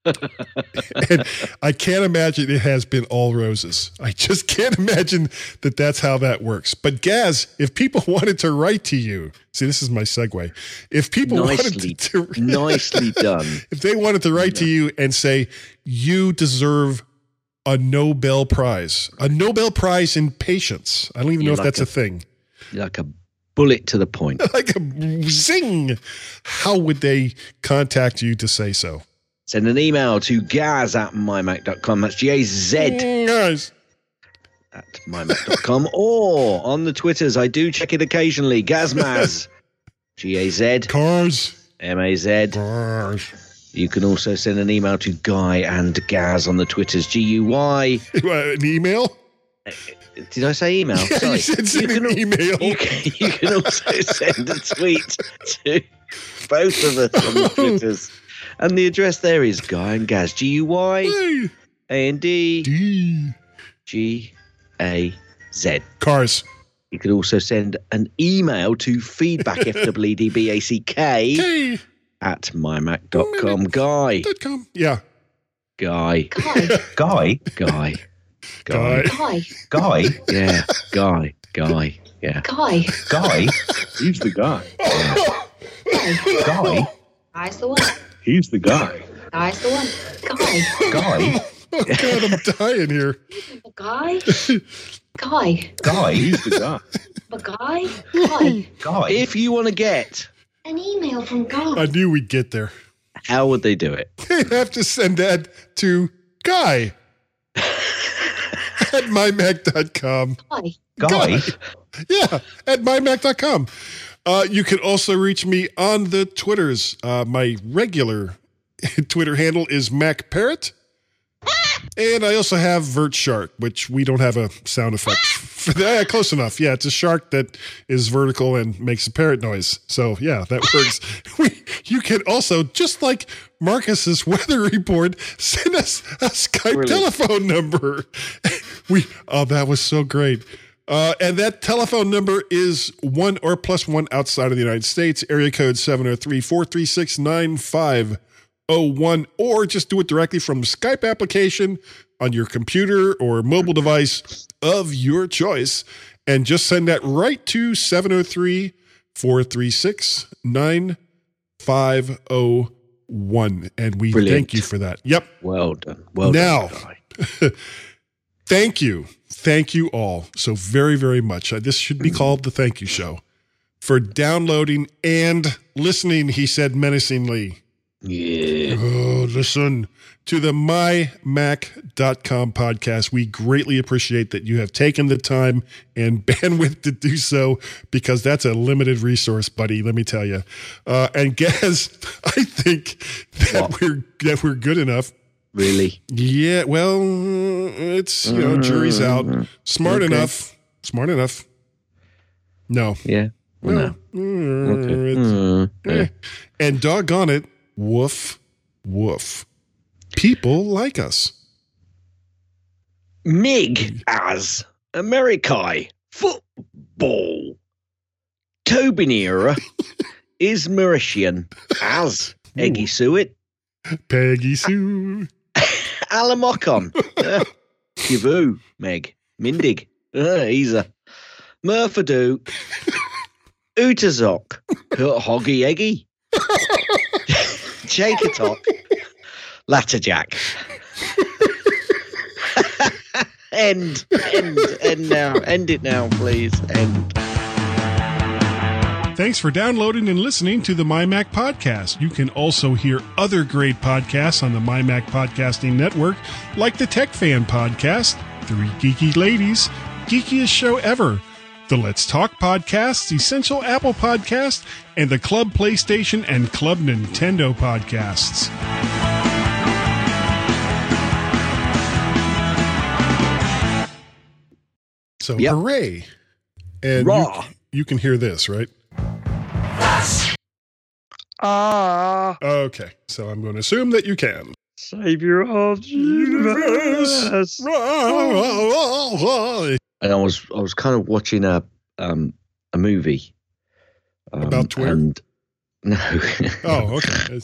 (laughs) and I can't imagine it has been all roses. I just can't imagine that that's how that works. But Gaz, if people (laughs) wanted to write to you, see, this is my segue. If people nicely, wanted to, to (laughs) nicely done. if they wanted to write to you and say you deserve a Nobel Prize, a Nobel Prize in patience. I don't even You're know if like that's a, a- thing. Like a bullet to the point. like a zing. How would they contact you to say so? Send an email to gaz at mymac.com. That's G A Z Guys, at mymac.com. (laughs) or on the Twitters, I do check it occasionally. Gazmaz. (laughs) G A Z cars, M A Z. cars. You can also send an email to Guy and Gaz on the Twitters. G U Y. (laughs) An email? Uh, did I say email? Yeah, Sorry. you send an email. You can, you can also send a tweet to both of us on the Twitters. And the address there is Guy and Gaz. G U Y Hey, A N D D. G A Z. Cars. You could also send an email to feedback, F-W-D-B-A-C-K, Hey, at mymac.com. Guy. dot com. Yeah. Guy. Guy, Guy. Guy. Guy. guy, Guy. Yeah. Guy. Guy. Yeah. guy, Guy, he's the guy. Guy, guy's the one, he's the guy. guy's the one, guy, Guy, Oh, (laughs) God, I'm dying here. guy, guy, guy, he's the guy. a guy, guy, Guy, If you want to get, an email from Guy, I knew we'd get there. how would they do it? (laughs) They'd have to send that to Guy. (laughs) At mymac.com. Guy, guy, Yeah, at mymac.com. Uh, you can also reach me on the Twitters. Uh, my regular (laughs) Twitter handle is MacParrot. And I also have Vert Shark, which we don't have a sound effect for that. Yeah, close enough. Yeah, it's a shark that is vertical and makes a parrot noise. So yeah, that works. (laughs) we, you can also, just like Marcus's (laughs) weather report, send us a Skype Brilliant. telephone number. we oh, that was so great. Uh, and that telephone number is one or plus one outside of the United States, area code 703 436 9501, or just do it directly from the Skype application on your computer or mobile device of your choice. And just send that right to 703 436 9501. And we Brilliant. thank you for that. Yep. Well done. Well Now- done. (laughs) Thank you. Thank you all so very, very much. Uh, This should be called the thank you show for downloading and listening, he said menacingly. Yeah. Oh, listen to the mymac.com podcast. We greatly appreciate that you have taken the time and (laughs) bandwidth to do so because that's a limited resource, buddy. Let me tell you. Uh, and (laughs) Gaz, I think that What? we're that we're good enough Really? yeah, well, it's you know, jury's out. Smart Okay. enough. Smart enough. No. Yeah. Well, No. mm, Okay. Mm, eh. yeah. And doggone it, woof, woof. People like us. Mig as Americae football. Tobinera (laughs) is Mauritian as Eggy Suet. Peggy Sue. Alamocon. uh, (laughs) Kivu. Meg. Mindig. Uh, Isa. Murfadoo. Utazok. Hoggy Eggy. (laughs) Jakeatok. Latterjack. (laughs) end. End. End now. End it now, please. End. Thanks for downloading and listening to the MyMac Podcast. You can also hear other great podcasts on the MyMac Podcasting Network, like the Tech Fan Podcast, Three Geeky Ladies, Geekiest Show Ever, the Let's Talk Podcast, Essential Apple Podcast, and the Club PlayStation and Club Nintendo Podcasts. So Yep. hooray! And Raw. You, you can hear this, right? Ah, Okay, so I'm going to assume that you can. savior of the universe. And I was I was kind of watching a um a movie um, About Twitter? And, (laughs) no. Oh, okay.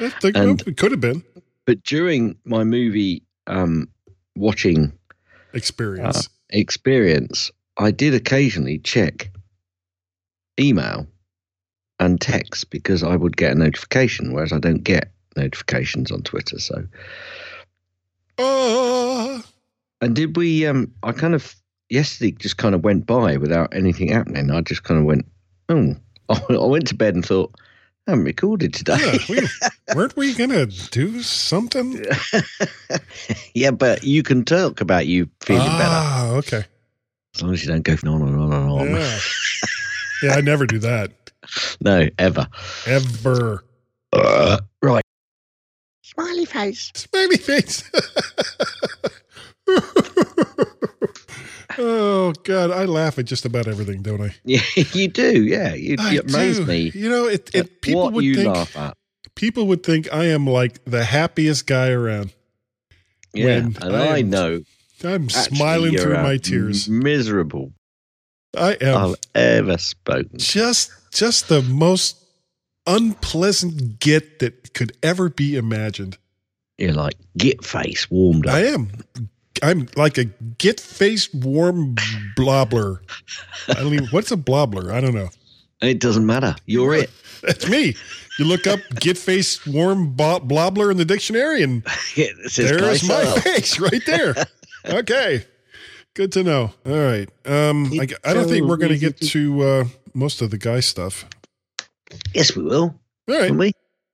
I think And- it could have been but during my movie um watching experience. uh, experience, I did occasionally check email and text because I would get a notification, whereas I don't get notifications on Twitter. So, oh, and did we? Um, I kind of yesterday just kind of went by without anything happening. I just kind of went, oh, (laughs) I went to bed and thought. I haven't recorded today. yeah, we, (laughs) weren't we going to do something? (laughs) yeah, but you can talk about you feeling better ah, okay. as long as you don't go on and on and on. Yeah. Yeah, I never do that. (laughs) No, ever. Ever. Uh, right. Smiley face. Smiley face. (laughs) oh, God. I laugh at just about everything, don't I? (laughs) Yeah, you do. Yeah, you, I you amaze do. me. You know, it, it people what would you think laugh at. people would think I am like the happiest guy around. Yeah, when and I I, know. I'm actually smiling you're through my tears. Miserable. I am I've ever spoken. just just the most unpleasant get that could ever be imagined. You're like git face warmed up. I am. I'm like a get face warm blobber. I don't even what's a blobber? I don't know. It doesn't matter. You're it. (laughs) That's me. You look up get face warm bo- blobber in the dictionary and (laughs) there's my face right there. (laughs) okay. Good to know. All right. Um I, I don't think we're going to get to uh most of the guy stuff. Yes, we will. All right. We?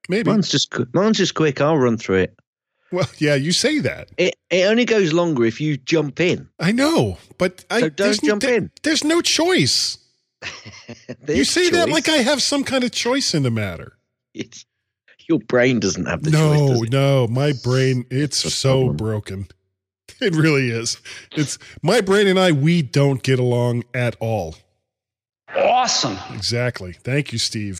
Maybe. Mine's just mine's just quick. I'll run through it. Well, yeah, you say that. It it only goes longer if you jump in. I know, but I So don't there's, jump there- in. There's no choice. (laughs) you say that like I have some kind of choice in the matter. It's, your brain doesn't have the choice. no, does it? no, my brain it's so problem. broken. (laughs) It really is. It's my brain and I we don't get along at all. Awesome. Exactly. Thank you, Steve.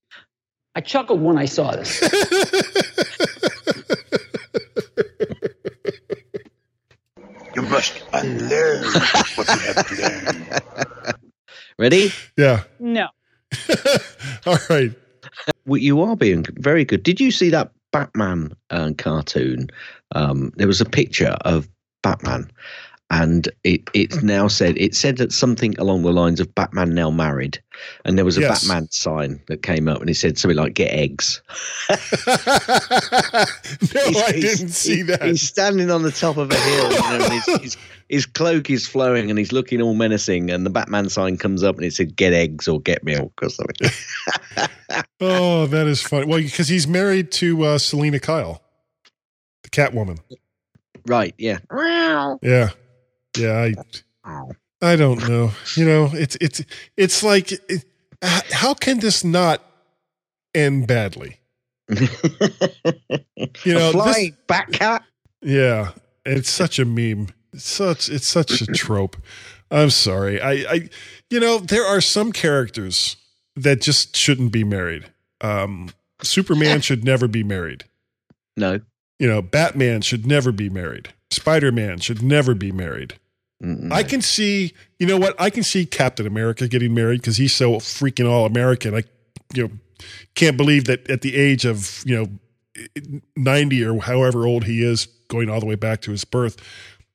I chuckled when I saw this. (laughs) You must unlearn what you have learned. Ready? yeah. No. (laughs) All right. Well, you are being very good. Did you see that Batman uh, cartoon? Um, there was a picture of Batman, and it it's now said it said that something along the lines of Batman now married, and there was a Yes. Batman sign that came up, and it said something like "Get eggs." (laughs) no, He's- I he's- didn't see that. He's standing on the top of a hill, you know, and his, (laughs) his, his cloak is flowing, and he's looking all menacing. And the Batman sign comes up, and it said "Get eggs" or "Get milk" or something. (laughs) Oh, that is funny. Well, because he's married to uh, Selina Kyle, the Catwoman. Right? Yeah. Yeah, yeah. I I don't know. You know, it's it's it's like, it, how can this not end badly? (laughs) You know, a this- flying bat cat. Yeah, it's such a meme. It's such it's such a trope. I'm sorry. I, I you know, there are some characters that just shouldn't be married. Um Superman (laughs) should never be married. No. You know, Batman should never be married. Spider-Man should never be married. Mm-mm. I can see, you know what? I can see Captain America getting married because he's so freaking all American. I, you know, can't believe that at the age of you know ninety or however old he is, going all the way back to his birth,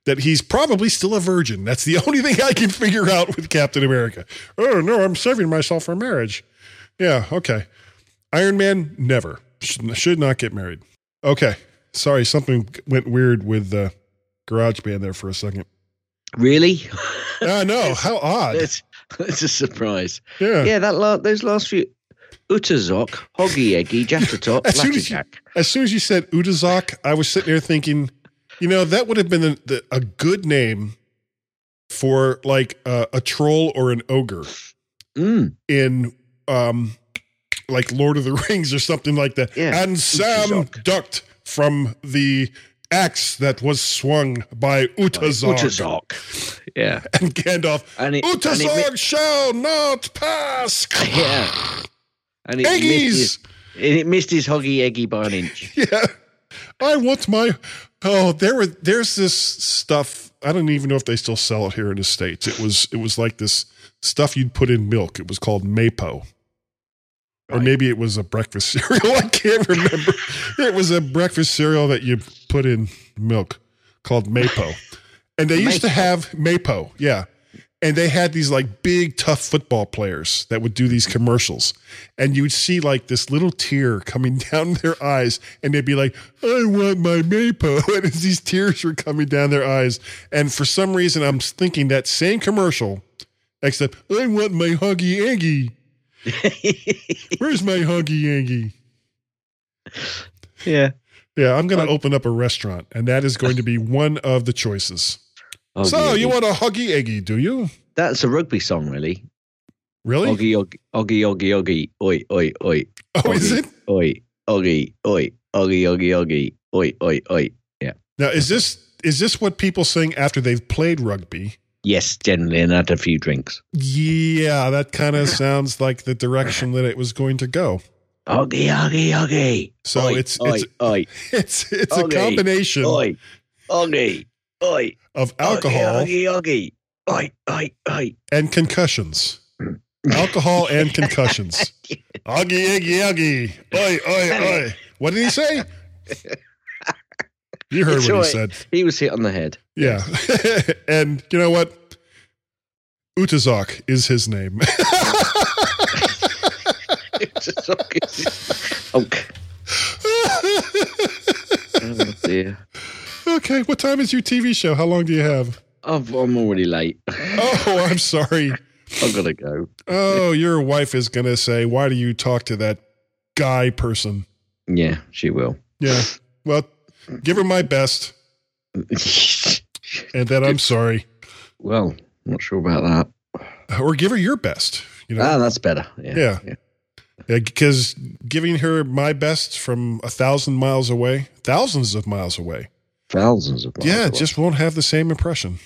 that he's probably still a virgin. That's the (laughs) only thing I can figure out with Captain America. Oh no, I'm saving myself for marriage. Yeah, okay. Iron Man never should not get married. Okay, sorry, something went weird with the uh, GarageBand there for a second. Really? I know. (laughs) How odd. It's a surprise. Yeah. Yeah, that la- those last few Utazok, Hoggy Eggy, Jaffatop, (laughs) As soon as, you, as soon as you said Utazok, I was sitting there thinking, you know, that would have been the, the, a good name for like uh, a troll or an ogre Mm. in um, like Lord of the (laughs) Rings or something like that. Yeah. And Sam ducked from the axe that was swung by Utazog. Utazok. Yeah. (laughs) And Gandalf, And it- and it mi- shall not pass. Yeah. And it Eggies! missed, his, and it missed his Hoggy Eggy by an inch. (laughs) Yeah. I want my oh there were there's this stuff I don't even know if they still sell it here in the States. It was it was like this stuff you'd put in milk. It was called Mapo. Or maybe it was a breakfast (laughs) cereal. I can't remember. it was a breakfast cereal that you put in milk called Maypo. And they used to have Maypo, yeah. And they had these like big tough football players that would do these commercials. And you'd see like this little tear coming (laughs) down their eyes and they'd be like, I want my Maypo. (laughs) And as these tears were coming down their eyes. And for some reason I'm thinking that same commercial, except I want my Huggy Eggy. (laughs) Where's my Huggy Eggy? Yeah. Yeah, I'm going to open up a restaurant, and that is going to be one of the choices. (laughs) Huggy so, you want a Huggy Eggy, do you? That's a rugby song, really. Really? Oggy, oggy, oggy, oggy, oggy, oi, oi, oi. Oh, is it? Oi, oggy, oi, oggy, oggy, oggy, oi, oi, oi. Yeah. Now, is this is this what people sing after they've played rugby? Yes, generally, and had a few drinks. Yeah, that kind of (laughs) sounds like the direction that it was going to go. Oggy, oggy, oggy. So Oi, it's oi, it's oi. (laughs) it's it's a combination Oi, oggy, oi. of alcohol Oggy, oggy, oi, oi, oi. and concussions. (laughs) Alcohol and concussions. Oggy, eggy, oggy. Oi, oi, oi. What did he say? You heard what all he said. He was hit on the head. Yeah. (laughs) and you know what? Utazok is his name. (laughs) Onk. oh dear. okay, what time is your TV show? How long do you have? I've, I'm already late. Oh, I'm sorry. I've got to go. Oh, your wife is going to say, Why do you talk to that guy person? Yeah, she will. Yeah. Well, give her my best. (laughs) and then I'm sorry. Well, not sure about that. Or give her your best. You know? Ah, that's better. Yeah. Yeah. Yeah, because giving her my best from a thousand miles away, thousands of miles away, Thousands of miles yeah, away. just won't have the same impression.